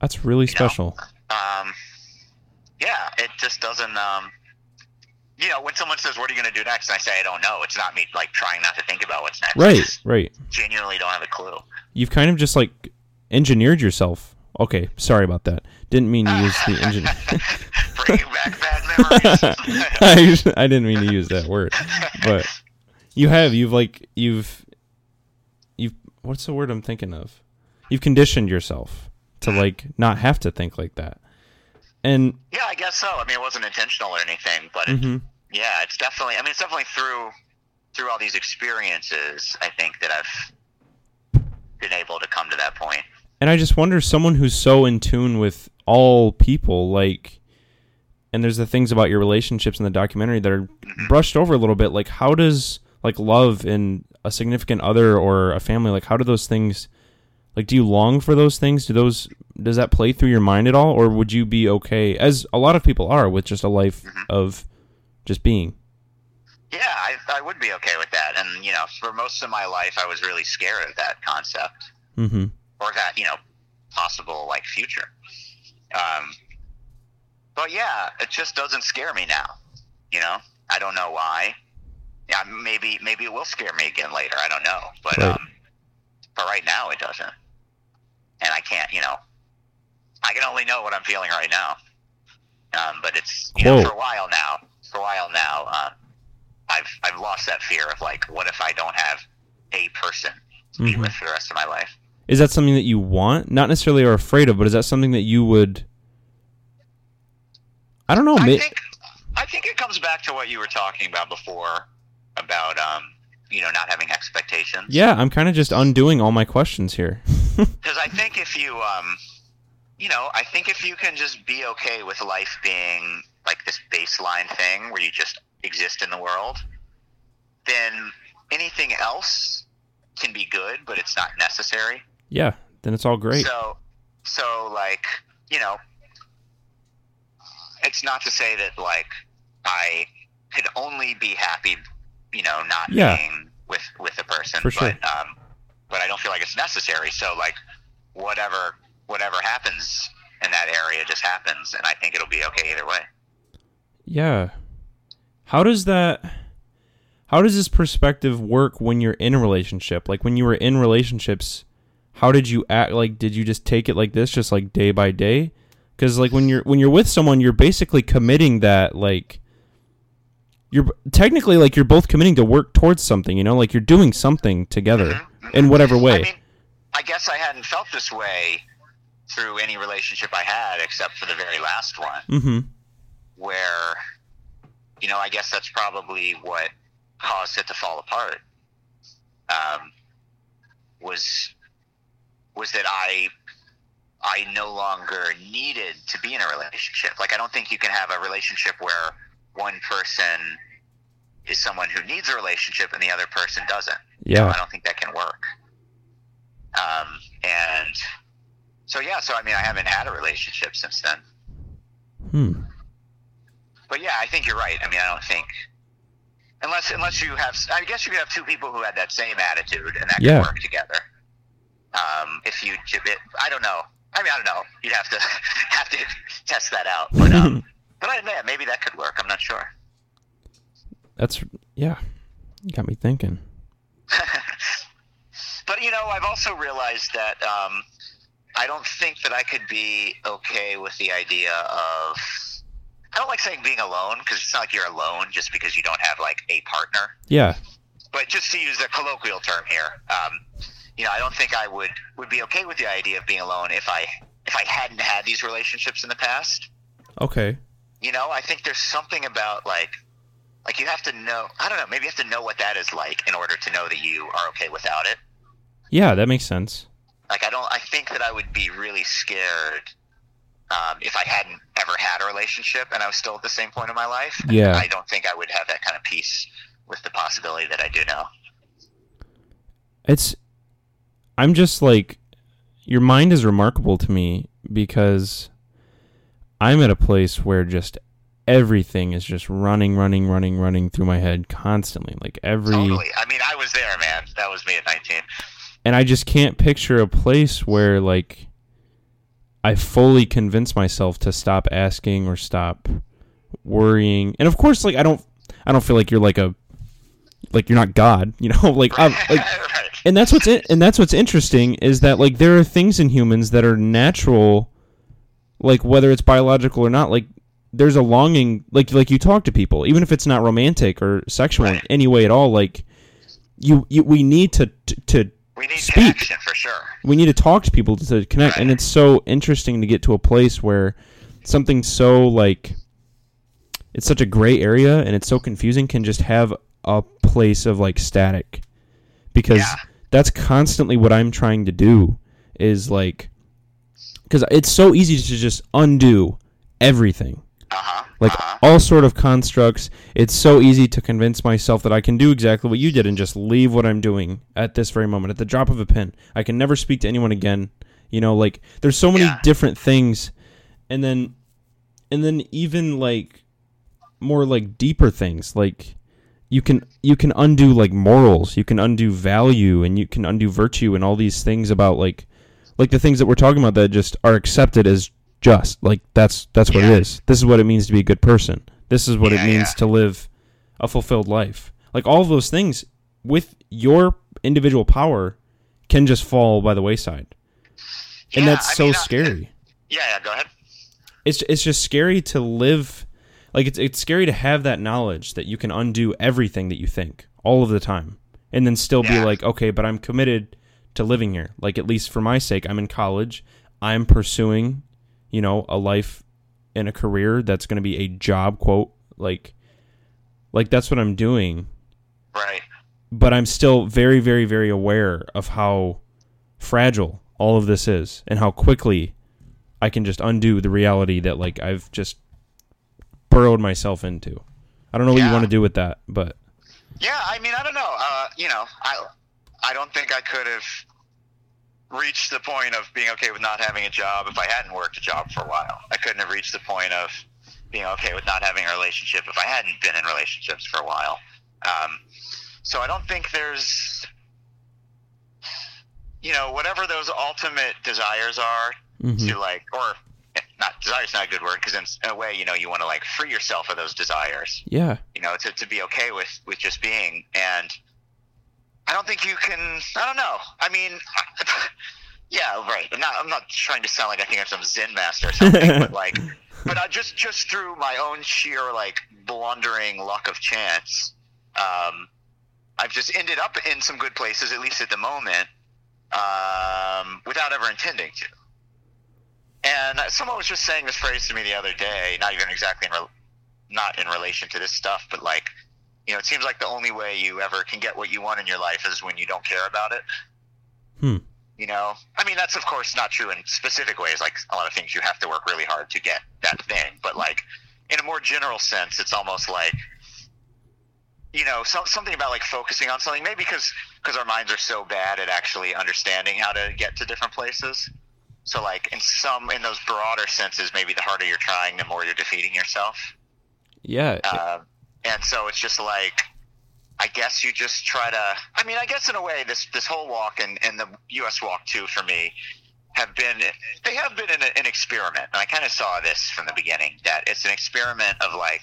That's really You know, special. Um, yeah, it just doesn't. Um, you know, when someone says, "What are you going to do next?" and I say, "I don't know," it's not me like trying not to think about what's next. Right, right. genuinely don't have a clue. You've kind of just like engineered yourself. Okay, sorry about that. Didn't mean to use the engine. [laughs] Bringing back bad memories. [laughs] I, I didn't mean to use that word, but you have. You've like you've what's the word I'm thinking of? You've conditioned yourself to like not have to think like that. And yeah, I guess so. I mean, it wasn't intentional or anything, but it, mhm, yeah, it's definitely. I mean, it's definitely through through all these experiences. I think that I've been able to come to that point. And I just wonder, someone who's so in tune with all people, like, and there's the things about your relationships in the documentary that are Mm-hmm. brushed over a little bit. Like, how does like love and a significant other or a family, like, how do those things? Like, do you long for those things? Do those does that play through your mind at all, or would you be okay, as a lot of people are, with just a life Mm-hmm. of just being? Yeah, I, I would be okay with that. And you know, for most of my life, I was really scared of that concept Mm-hmm. or that you know possible like future. Um, but yeah, it just doesn't scare me now. You know, I don't know why. Yeah, maybe maybe it will scare me again later. I don't know, but Right. um, but right now it doesn't. And I can't, you know, I can only know what I'm feeling right now. Um, but it's you know for a while now. For a while now, uh, I've I've lost that fear of like, what if I don't have a person to be Mhm. with for the rest of my life? Is that something that you want? Not necessarily are afraid of, but is that something that you would? I don't know. I ma- think I think it comes back to what you were talking about before about um, you know not having expectations. yeah, I'm kind of just undoing all my questions here. [laughs] Because I think if you um, you know, I think if you can just be okay with life being like this baseline thing where you just exist in the world, then anything else can be good, but it's not necessary. yeah, then it's all great. So, so like you know, it's not to say that like I could only be happy, you know, not Yeah. being with with a person, For sure. but um, but I don't feel like it's necessary. So like whatever whatever happens in that area just happens, and I think it'll be okay either way. Yeah. How does that how does this perspective work when you're in a relationship? Like when you were in relationships, how did you act like did you just take it like this just like day by day? Cuz like when you're when you're with someone, you're basically committing that like you're technically like you're both committing to work towards something, you know? Like you're doing something together Mhm, mhm. in whatever way. I mean, I guess I hadn't felt this way through any relationship I had, except for the very last one. mm-hmm. where you know i guess that's probably what caused it to fall apart um, was was that i i no longer needed to be in a relationship like i don't think you can have a relationship where one person is someone who needs a relationship and the other person doesn't Yeah. i don't think that can work um, and so yeah so i mean i haven't had a relationship since then Hmm. But yeah, I think you're right. I mean, I don't think unless unless you have, I guess you could have two people who had that same attitude and that Yeah. could work together. Um, if you, it, I don't know. I mean, I don't know. You'd have to [laughs] have to test that out. But um, [laughs] but I, yeah, maybe that could work. I'm not sure. That's yeah. Got me thinking. [laughs] but you know, I've also realized that um, I don't think that I could be okay with the idea of. I don't like saying being alone because it's not like you're alone just because you don't have like a partner. Yeah. but just to use a colloquial term here, um, you know, I don't think I would would be okay with the idea of being alone if I if I hadn't had these relationships in the past. Okay. You know, I think there's something about like like you have to know. I don't know. Maybe you have to know what that is like in order to know that you are okay without it. Yeah, that makes sense. Like I don't. I think that I would be really scared um, if I hadn't ever had a relationship and I was still at the same point in my life. Yeah. I don't think I would have that kind of peace with the possibility that I do now. It's I'm just like your mind is remarkable to me because I'm at a place where just everything is just running, running, running, running through my head constantly. Like every Totally. I mean, I was there, man. That was me at 19. and I just can't picture a place where like I fully convince myself to stop asking or stop worrying. And of course, like I don't, I don't feel like you're like a, like you're not God, [laughs] you know. Like I'm, [laughs] like, and that's what's in, and that's what's interesting is that like there are things in humans that are natural, like whether it's biological or not. Like there's a longing, like like you talk to people, even if it's not romantic or sexual in any way at all. Like you, you we need to to, to We need Speak. for sure. we need to talk to people to connect and it's so interesting to get to a place where something so like it's such a gray area and it's so confusing can just have a place of like static because Yeah. that's constantly what I'm trying to do is like because it's so easy to just undo everything Uh huh. like uh-huh. all sort of constructs it's so easy to convince myself that i can do exactly what you did and just leave what i'm doing at this very moment at the drop of a pin i can never speak to anyone again you know like there's so many Yeah. different things and then and then even like more like deeper things like you can you can undo like morals you can undo value and you can undo virtue and all these things about like like the things that we're talking about that just are accepted as just like that's that's what Yeah. it is this is what it means to be a good person this is what Yeah, it means yeah. to live a fulfilled life like all of those things with your individual power can just fall by the wayside and that's I so mean, uh, scary Yeah, yeah. Go ahead. it's it's just scary to live like it's it's scary to have that knowledge that you can undo everything that you think all of the time and then still be like okay but I'm committed to living here like at least for my sake I'm in college I'm pursuing you know a life and a career that's going to be a job quote like like that's what I'm doing Right. but I'm still very, very, very aware of how fragile all of this is and how quickly I can just undo the reality that like I've just burrowed myself into. I don't know what you want to do with that, but Yeah, I mean, I don't know. Uh, you know, I I don't think I could have reached the point of being okay with not having a job if I hadn't worked a job for a while. I couldn't have reached the point of being okay with not having a relationship if I hadn't been in relationships for a while. Um, so I don't think there's, you know, whatever those ultimate desires are mhm. to like, or [laughs] not desires not a good word because in, in a way, you know, you want to like free yourself of those desires yeah, you know, to, to be okay with, with just being. And I don't think you can, I don't know. I mean, [laughs] yeah, right. I'm not, I'm not trying to sound like I think I'm some Zen master or something, but [laughs] like, but I just, just through my own sheer like blundering luck of chance, um, I've just ended up in some good places, at least at the moment, um, without ever intending to. And someone was just saying this phrase to me the other day, not even exactly in re- not in relation to this stuff, but like, you know, it seems like the only way you ever can get what you want in your life is when you don't care about it. Hmm. You know, I mean, that's of course not true in specific ways. Like a lot of things, you have to work really hard to get that thing. But like, in a more general sense, it's almost like, you know, so, something about like focusing on something. Maybe because because our minds are so bad at actually understanding how to get to different places. So like in some in those broader senses, maybe the harder you're trying, the more you're defeating yourself. yeah, Um, and so it's just like, I guess you just try to. I mean, I guess in a way, this this whole walk and, and the U.S. walk too for me have been they have been an, an experiment, and I kind of saw this from the beginning that it's an experiment of like,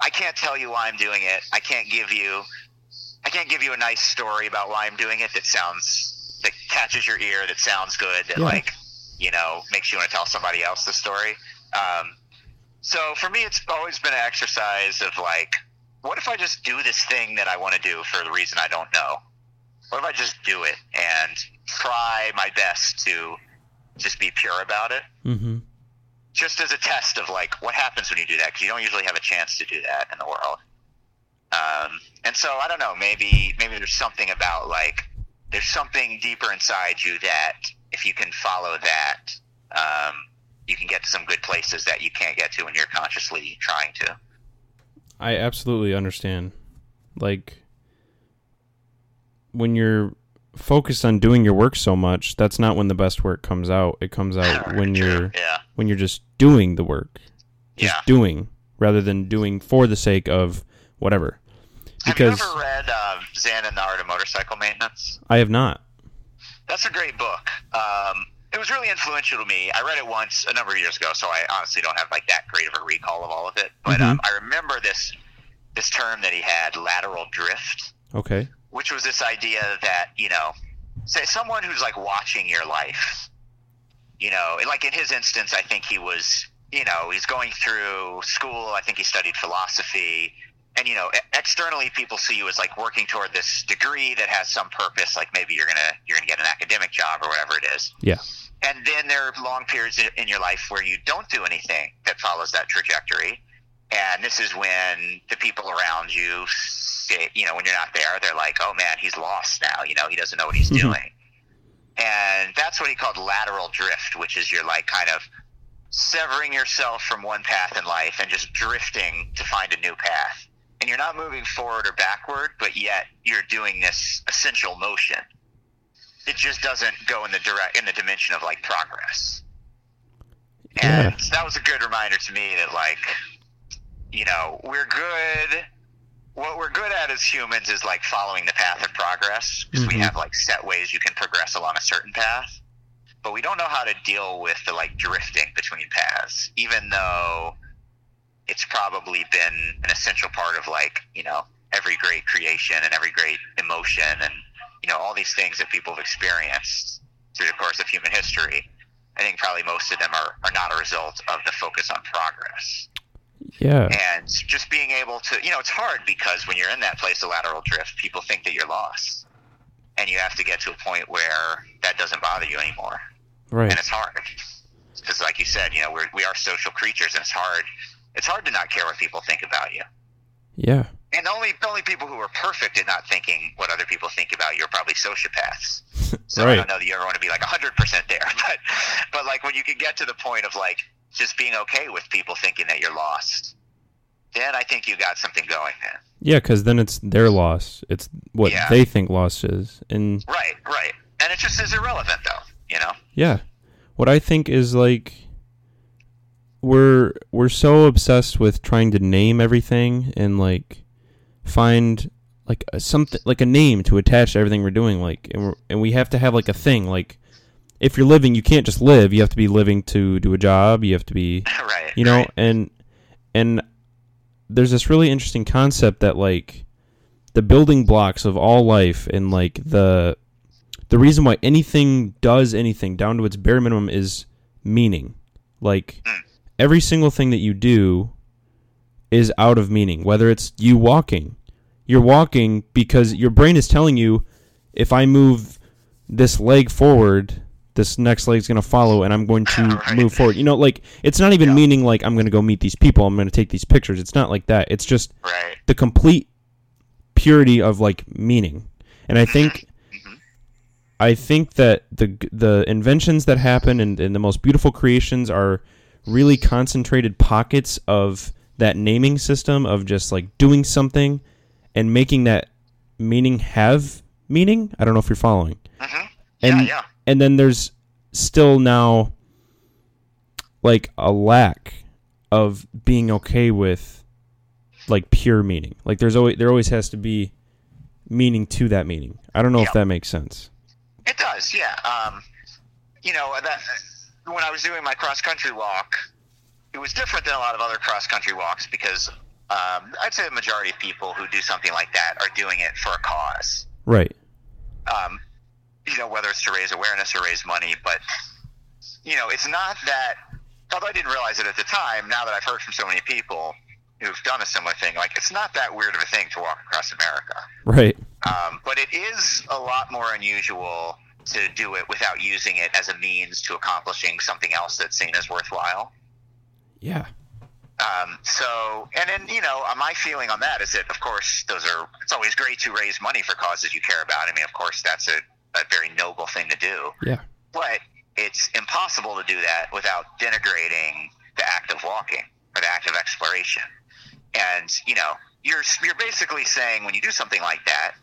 I can't tell you why I'm doing it. I can't give you, I can't give you a nice story about why I'm doing it that sounds that catches your ear, that sounds good, that Yeah. like, you know, makes you want to tell somebody else the story. Um, so for me, it's always been an exercise of like, what if I just do this thing that I want to do for the reason I don't know? What if I just do it and try my best to just be pure about it? mm-hmm. Just as a test of like, what happens when you do that? Because you don't usually have a chance to do that in the world. Um, and so I don't know. Maybe maybe there's something about like there's something deeper inside you that if you can follow that, um, you can get to some good places that you can't get to when you're consciously trying to. I absolutely understand. Like when you're focused on doing your work so much, that's not when the best work comes out. It comes out when you're yeah when you're just doing the work. Just yeah. doing rather than doing for the sake of whatever. Because have you ever read uh, Zen and the Art of Motorcycle Maintenance? I have not. That's a great book. Um, it was really influential to me. I read it once a number of years ago, so I honestly don't have like that great of a recall of all of it. But um, I remember this this term that he had, lateral drift, Okay. which was this idea that you know, say someone who's like watching your life. You know, like in his instance, I think he was, you know, he's going through school. I think he studied philosophy and you know externally people see you as like working toward this degree that has some purpose like maybe you're gonna you're gonna get an academic job or whatever it is Yeah. and then there are long periods in- your life where you don't do anything that follows that trajectory And this is when the people around you, say, you know, when you're not there, they're like, "Oh man, he's lost now. You know, he doesn't know what he's mm-hmm. doing." And that's what he called lateral drift, which is you're like kind of severing yourself from one path in life and just drifting to find a new path. And you're not moving forward or backward, but yet you're doing this essential motion. It just doesn't go in the direct in the dimension of like progress. And Yeah. that was a good reminder to me that like, you know, we're good. What we're good at as humans is like following the path of progress because Mhm. we have like set ways you can progress along a certain path but we don't know how to deal with the like drifting between paths, even though it's probably been an essential part of like you know every great creation and every great emotion and you know all these things that people have experienced through the course of human history. I think probably most of them are, are not a result of the focus on progress. Yeah. And just being able to, you know, it's hard because when you're in that place of lateral drift, people think that you're lost. And you have to get to a point where that doesn't bother you anymore Right. and it's hard because like you said you know we're, we are social creatures and it's hard it's hard to not care what people think about you. Yeah. and the only the only people who are perfect at not thinking what other people think about you are probably sociopaths. [laughs] So i don't know that you ever want to be like 100% there [laughs] but but like when you can get to the point of like just being okay with people thinking that you're lost then i think you got something going then Yeah, because then it's their loss. It's what Yeah. they think loss is, and right right. And it just is irrelevant though you know? Yeah, what I think is like we're we're so obsessed with trying to name everything and like find like a, something like a name to attach to everything we're doing. Like, and, we're, and we have to have like a thing. Like, if you're living, you can't just live. You have to be living to do a job. You have to be [laughs] right you know right. and and there's this really interesting concept that like the building blocks of all life and like the the reason why anything does anything down to its bare minimum is meaning like Mm. Every single thing that you do is out of meaning whether it's you walking. You're walking because your brain is telling you if i move this leg forward this next leg's going to follow and i'm going to Right. move forward. You know like it's not even Yeah. meaning like i'm going to go meet these people i'm going to take these pictures. It's not like that. It's just right. the complete purity of like meaning. And i think Mhm. i think that the the inventions that happen and, and the most beautiful creations are really concentrated pockets of that naming system of just like doing something and making that meaning have meaning i don't know if you're following hmm And- yeah yeah and then there's still now like a lack of being okay with like pure meaning. Like there's always there always has to be meaning to that meaning. I don't know if that makes sense. It does, yeah. Um, you know, that when I was doing my cross country walk, it was different than a lot of other cross country walks because um, I'd say the majority of people who do something like that are doing it for a cause. Right. Um, you know, whether it's to raise awareness or raise money, but you know, it's not that. Although I didn't realize it at the time, now that I've heard from so many people who've done a similar thing, like it's not that weird of a thing to walk across America. Right. Um, but it is a lot more unusual to do it without using it as a means to accomplishing something else that's seen as worthwhile. Yeah. Um, so, and then, you know, uh, my feeling on that is that, of course, those are, it's always great to raise money for causes you care about. I mean, of course, that's a, a very noble thing to do. Yeah. But it's impossible to do that without denigrating the act of walking or the act of exploration. And, you know, you're, you're basically saying when you do something like that,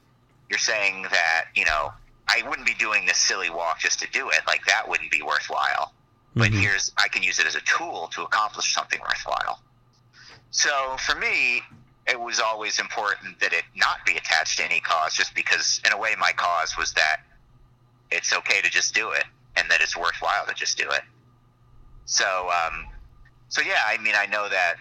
you're saying that, you know, I wouldn't be doing this silly walk just to do it. Like, that wouldn't be worthwhile. But Mhm. here's, I can use it as a tool to accomplish something worthwhile. So for me, it was always important that it not be attached to any cause, just because, in a way, my cause was that it's okay to just do it and that it's worthwhile to just do it. So, um, so yeah, I mean, I know that,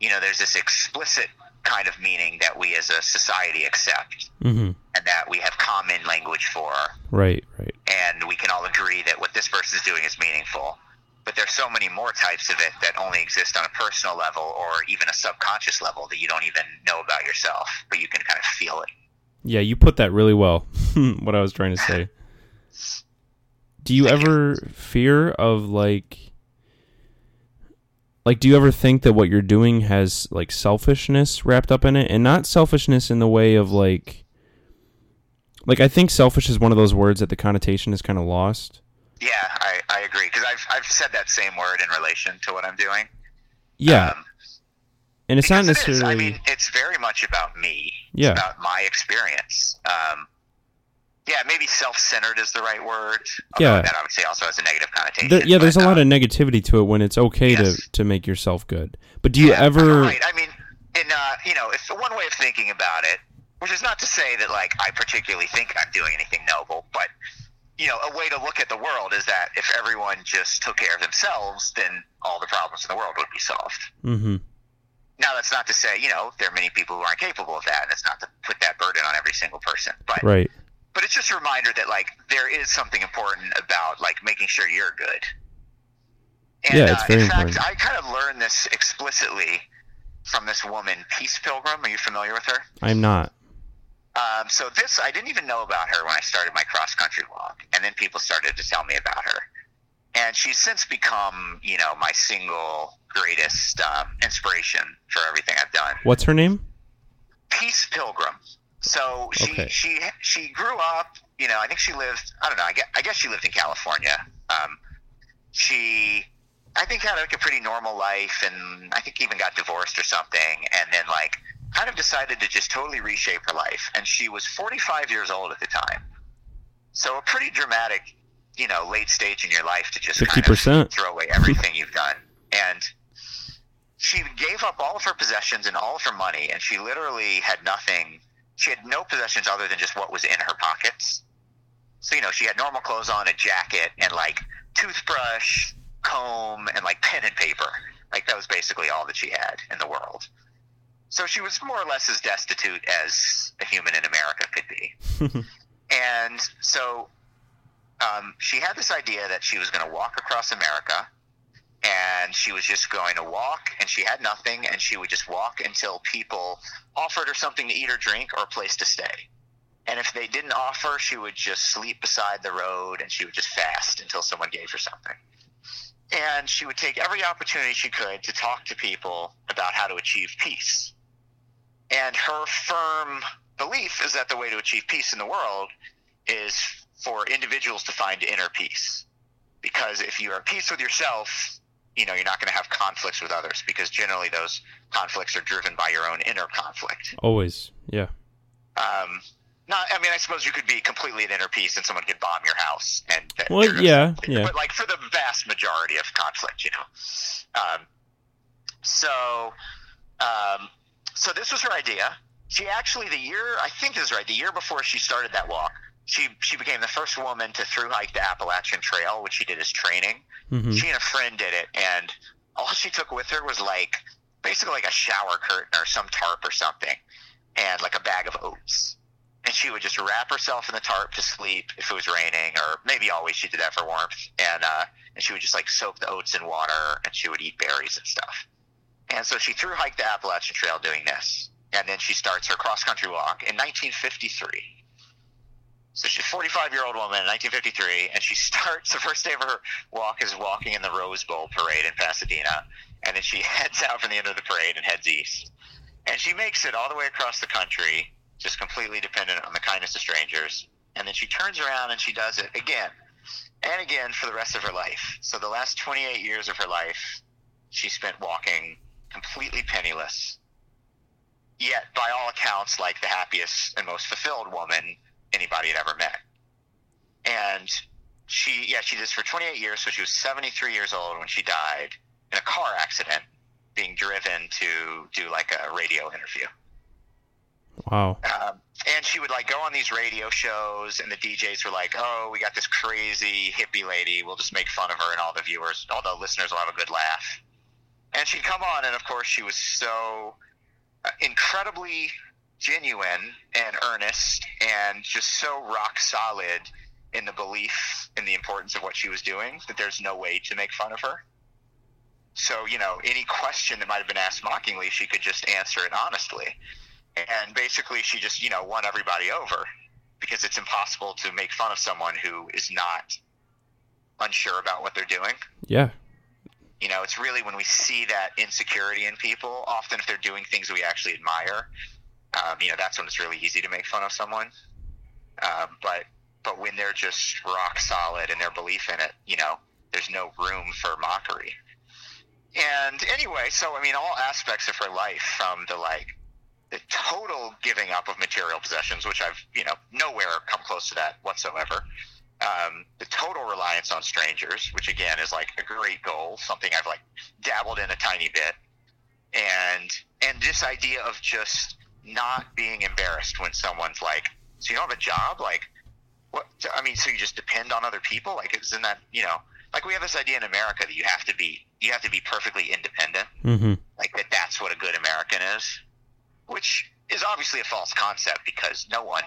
you know, there's this explicit kind of meaning that we as a society accept Mhm. and that we have common language for Right, right. and we can all agree that what this person is doing is meaningful. But there's so many more types of it that only exist on a personal level or even a subconscious level that you don't even know about yourself, but you can kind of feel it. Yeah, you put that really well. [laughs] what I was trying to say. [laughs] Do you Thank you. ever fear of like like do you ever think that what you're doing has like selfishness wrapped up in it and not selfishness in the way of like like I think selfish is one of those words that the connotation is kind of lost. Yeah, I, I agree because I've I've said that same word in relation to what I'm doing. Yeah. Um, and it's not necessarily. It I mean, it's very much about me. Yeah. It's about my experience. Um, yeah, maybe self-centered is the right word. Yeah, that obviously also has a negative connotation. There, yeah, there's a lot of negativity to it when it's okay yes. to to make yourself good. But do you yeah, ever? Right. I mean, in uh, you know, if one way of thinking about it, which is not to say that like I particularly think I'm doing anything noble, but you know, a way to look at the world is that if everyone just took care of themselves, then all the problems in the world would be solved. Mm-hmm. Now, that's not to say, you know, there are many people who aren't capable of that, and it's not to put that burden on every single person. But right but it's just a reminder that like there is something important about like making sure you're good. And, yeah, it's uh, very in fact, important. I kind of learned this explicitly from this woman, Peace Pilgrim. Are you familiar with her? I'm not. Um, so this, I didn't even know about her when I started my cross country walk, and then people started to tell me about her. And she's since become, you know, my single greatest um, inspiration for everything I've done. What's her name? Peace Pilgrim. So she okay. she she grew up. You know, I think she lived. I don't know. I guess, I guess she lived in California. Um, she, I think, had like a pretty normal life, and I think even got divorced or something, and then like kind of decided to just totally reshape her life. And she was 45 years old at the time. So a pretty dramatic, you know, late stage in your life to just 50%. kind of throw away everything you've done. And she gave up all of her possessions and all of her money, and she literally had nothing she had no possessions other than just what was in her pockets. So, you know, she had normal clothes on, a jacket, and like toothbrush, comb, and like pen and paper. Like that was basically all that she had in the world. So she was more or less as destitute as a human in America could be. [laughs] and so um, she had this idea that she was going to walk across America and she was just going to walk and she had nothing and she would just walk until people offered her something to eat or drink or a place to stay. And if they didn't offer she would just sleep beside the road and she would just fast until someone gave her something. And she would take every opportunity she could to talk to people about how to achieve peace. And her firm belief is that the way to achieve peace in the world is for individuals to find inner peace. Because if you are at peace with yourself you know you're not going to have conflicts with others because generally those conflicts are driven by your own inner conflict. Always, yeah. Um, not, I mean, I suppose you could be completely at inner peace and someone could bomb your house, and well, yeah, yeah. But like for the vast majority of conflict, you know. Um, so, um, so this was her idea. She actually, the year I think this is right, the year before she started that walk, she she became the first woman to through hike the Appalachian Trail, which she did as training. Mm-hmm. She and a friend did it, and all she took with her was like basically like a shower curtain or some tarp or something, and like a bag of oats. And she would just wrap herself in the tarp to sleep if it was raining, or maybe always she did that for warmth. And uh, and she would just like soak the oats in water, and she would eat berries and stuff. And so she through hiked the Appalachian Trail doing this, and then she starts her cross country walk in 1953 so she's a 45 year old woman in 1953, and she [laughs] starts the first day of her walk is walking in the Rose Bowl parade in Pasadena, and then she [laughs] heads out from the end of the parade and heads east. And she makes it all the way across the country, just completely dependent on the kindness of strangers. And then she turns around and she does it again and again for the rest of her life. So the last 28 years of her life, she spent walking completely penniless, yet by all accounts, like the happiest and most fulfilled woman anybody had ever met. And she, yeah, she did this for 28 years. So she was 73 years old when she died in a car accident, being driven to do like a radio interview. Wow. Um, and she would like go on these radio shows, and the DJs were like, "Oh, we got this crazy hippie lady. We'll just make fun of her, and all the viewers, all the listeners will have a good laugh." And she'd come on, and of course, she was so uh, incredibly genuine and earnest and just so rock solid in the belief in the importance of what she was doing that there's no way to make fun of her. So, you know, any question that might have been asked mockingly, she could just answer it honestly. And basically, she just, you know, won everybody over because it's impossible to make fun of someone who is not unsure about what they're doing. Yeah. You know, it's really when we see that insecurity in people, often if they're doing things we actually admire, um, you know, that's when it's really easy to make fun of someone. Um, but but when they're just rock solid in their belief in it, you know, there's no room for mockery. And anyway, so I mean, all aspects of her life, from the like the total giving up of material possessions, which I've you know nowhere come close to that whatsoever. Um, the total reliance on strangers, which again is like a great goal, something I've like dabbled in a tiny bit, and and this idea of just not being embarrassed when someone's like, "So you don't have a job?" Like, what? I mean, so you just depend on other people? Like, isn't that you know? Like we have this idea in America that you have to be you have to be perfectly independent. Mm-hmm. Like that that's what a good American is, which is obviously a false concept because no one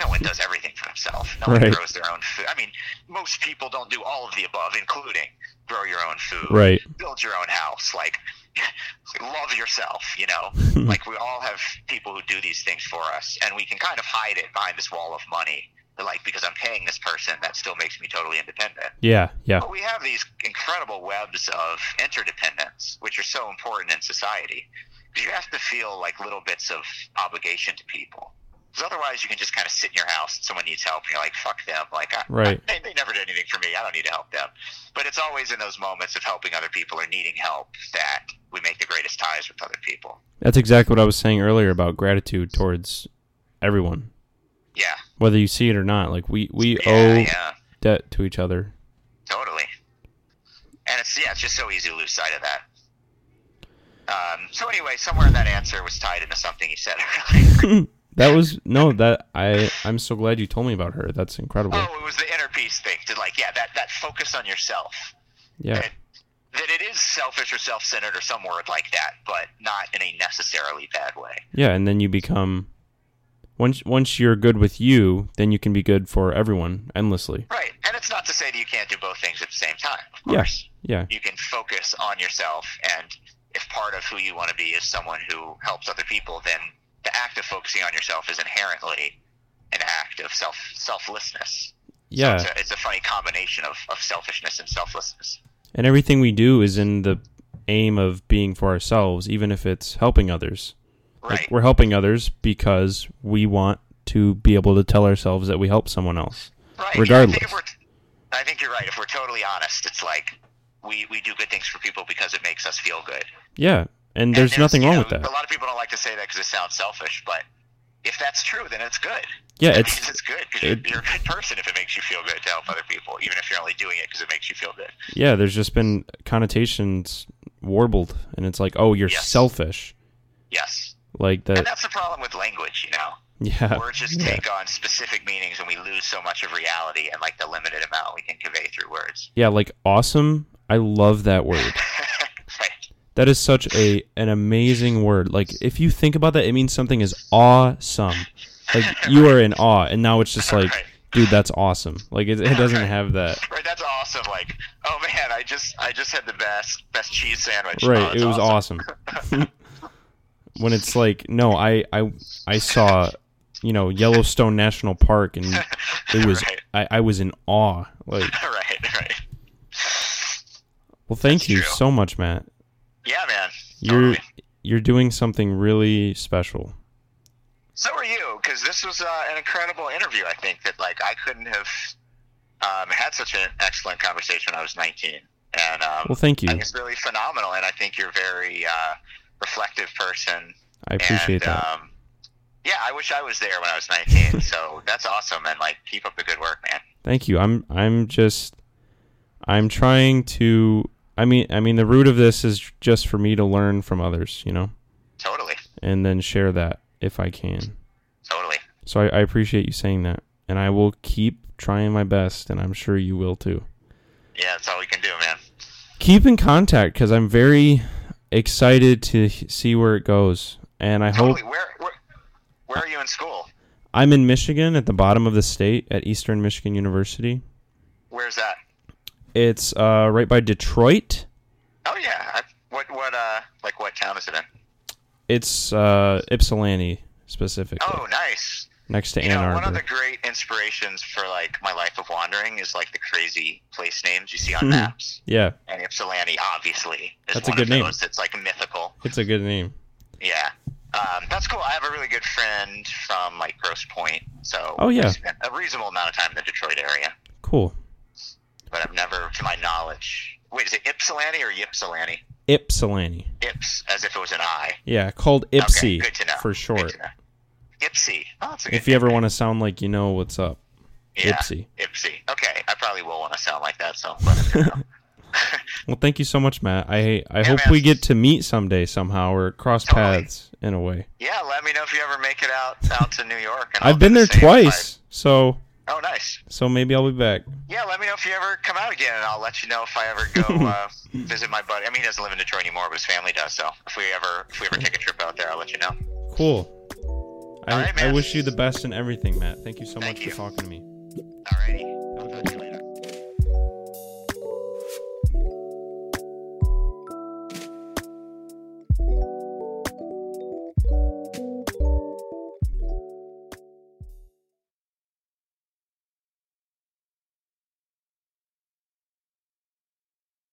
no one does everything for themselves. No one grows their own food. I mean, most people don't do all of the above, including grow your own food, Right. build your own house, like [laughs] love yourself. You know, [laughs] like we all have people who do these things for us, and we can kind of hide it behind this wall of money. Like because I'm paying this person, that still makes me totally independent. Yeah. Yeah. But we have these incredible webs of interdependence, which are so important in society. Because you have to feel like little bits of obligation to people. Because otherwise, you can just kind of sit in your house and someone needs help, and you're like, "Fuck them!" Like, I, Right. I, [laughs] they, they never did anything for me. I don't need to help them. But it's always in those moments of helping other people or needing help that we make the greatest ties with other people. That's exactly what I was saying earlier about gratitude towards everyone, Yeah, whether you see it or not. Like we we yeah, owe yeah, debt to each other. totally. And it's yeah, it's just so easy to lose sight of that. Um, so anyway, somewhere in that answer was tied into something you said earlier. [laughs] that was no that I I'm so glad you told me about her. That's incredible. Oh, it was the inner peace thing. To like, yeah, that that focus on yourself. Yeah. That, that it is selfish or self-centered or some word like that, but not in a necessarily bad way. Yeah, and then you become once once you're good with you, then you can be good for everyone endlessly. Right, and it's not to say that you can't do both things at the same time. Of Yeah. Yeah. you can focus on yourself, and if part of who you want to be is someone who helps other people, then the act of focusing on yourself is inherently an act of self selflessness. Yeah. So it's, a, it's a funny combination of, of selfishness and selflessness. And everything we do is in the aim of being for ourselves, even if it's helping others. Right. Like we're helping others because we want to be able to tell ourselves that we help someone else. Right. yeah, regardless. I think, I think you're right. If we're totally honest, it's like we, we do good things for people because it makes us feel good. Yeah. And there's And nothing wrong know, with that. A lot of people don't like to say that because it sounds selfish, but if that's true, then it's good. Yeah, That it's it's good because it- you're, a good person if it makes you feel good to help other people, even if you're only doing it because it makes you feel good. yeah, there's just been connotations warbled and it's like, "Oh, you're Yes. selfish." Yes, Like that. and that that's the problem with language. You know, Yeah. words just yeah. take on specific meanings, and we lose so much of reality and like the limited amount we can convey through words. Yeah, like awesome. I love that word. [laughs] That is such a an amazing word. Like if you think about that, it means something is awesome. Like you are in awe, and now it's just like, dude, that's awesome. Like it, it doesn't have that. Right, that's awesome. Like, oh man, I just I just had the best best cheese sandwich. Right, Oh, it was awesome. [laughs] when it's like, no, I I I saw, you know, Yellowstone National Park, and [laughs] it was Right. I, I was in awe. Like, [laughs] right, right. well, thank That's you true. so much, Matt. Yeah, man. You're Totally. you're doing something really special. So are you, because this was uh, an incredible interview. I think that like I couldn't have um, had such an excellent conversation when I was 19, and um, Well, thank you. It's really phenomenal. And I think you're a very uh, reflective person. I appreciate and, that. Um, yeah, I wish I was there when I was 19. [laughs] so that's awesome, and like keep up the good work, man. Thank you. I'm I'm just I'm trying to I mean I mean the root of this is just for me to learn from others, you know, Totally, and then share that if I can. totally. So I, I appreciate you saying that. And I will keep trying my best and I'm sure you will too. Yeah, that's all we can do, man. Keep in contact because I'm very excited to see where it goes. And I hope Totally. Where, where where are you in school? I'm in Michigan at the bottom of the state at Eastern Michigan University. Where's that? It's uh, right by Detroit. Oh yeah. I, what what uh like what town is it in? It's uh, Ypsilanti specifically. Oh, nice. next to You Ann know, Arbor. one of the great inspirations for like my life of wandering is like the crazy place names you see on Hmm. maps. yeah, And Ypsilanti, obviously, is That's a one good of name. those. It's like mythical. it's a good name. Yeah. Um, that's cool. I have a really good friend from like Grosse Pointe, so Oh, yeah. I spent a reasonable amount of time in the Detroit area, Cool. But I've never, to my knowledge, wait, is it Ypsilanti or Ypsilanti? Ypsilanti. Ips, as if it was an I. Yeah, called Okay, Ipsy good to know. for short. Ipsy. Oh, that's a good If you ever want to sound like you know what's up, yeah. Ipsy. Ipsy. Okay, I probably will want to sound like that, so let him know. [laughs] [laughs] Well, thank you so much, Matt. I I hope man. we get to meet someday somehow or cross Totally. paths in a way. yeah, let me know if you ever make it out out to New York. I've been there the same if I- twice, so Oh, nice. so maybe I'll be back. Yeah, let me know if you ever come out again, and I'll let you know if I ever go [laughs] uh, visit my buddy. I mean, he doesn't live in Detroit anymore, but his family does. So if we ever if we ever take a trip out there, I'll let you know. Cool. I, right, I wish you the best in everything, Matt. Thank you so Thank much you. for talking to me. Alrighty.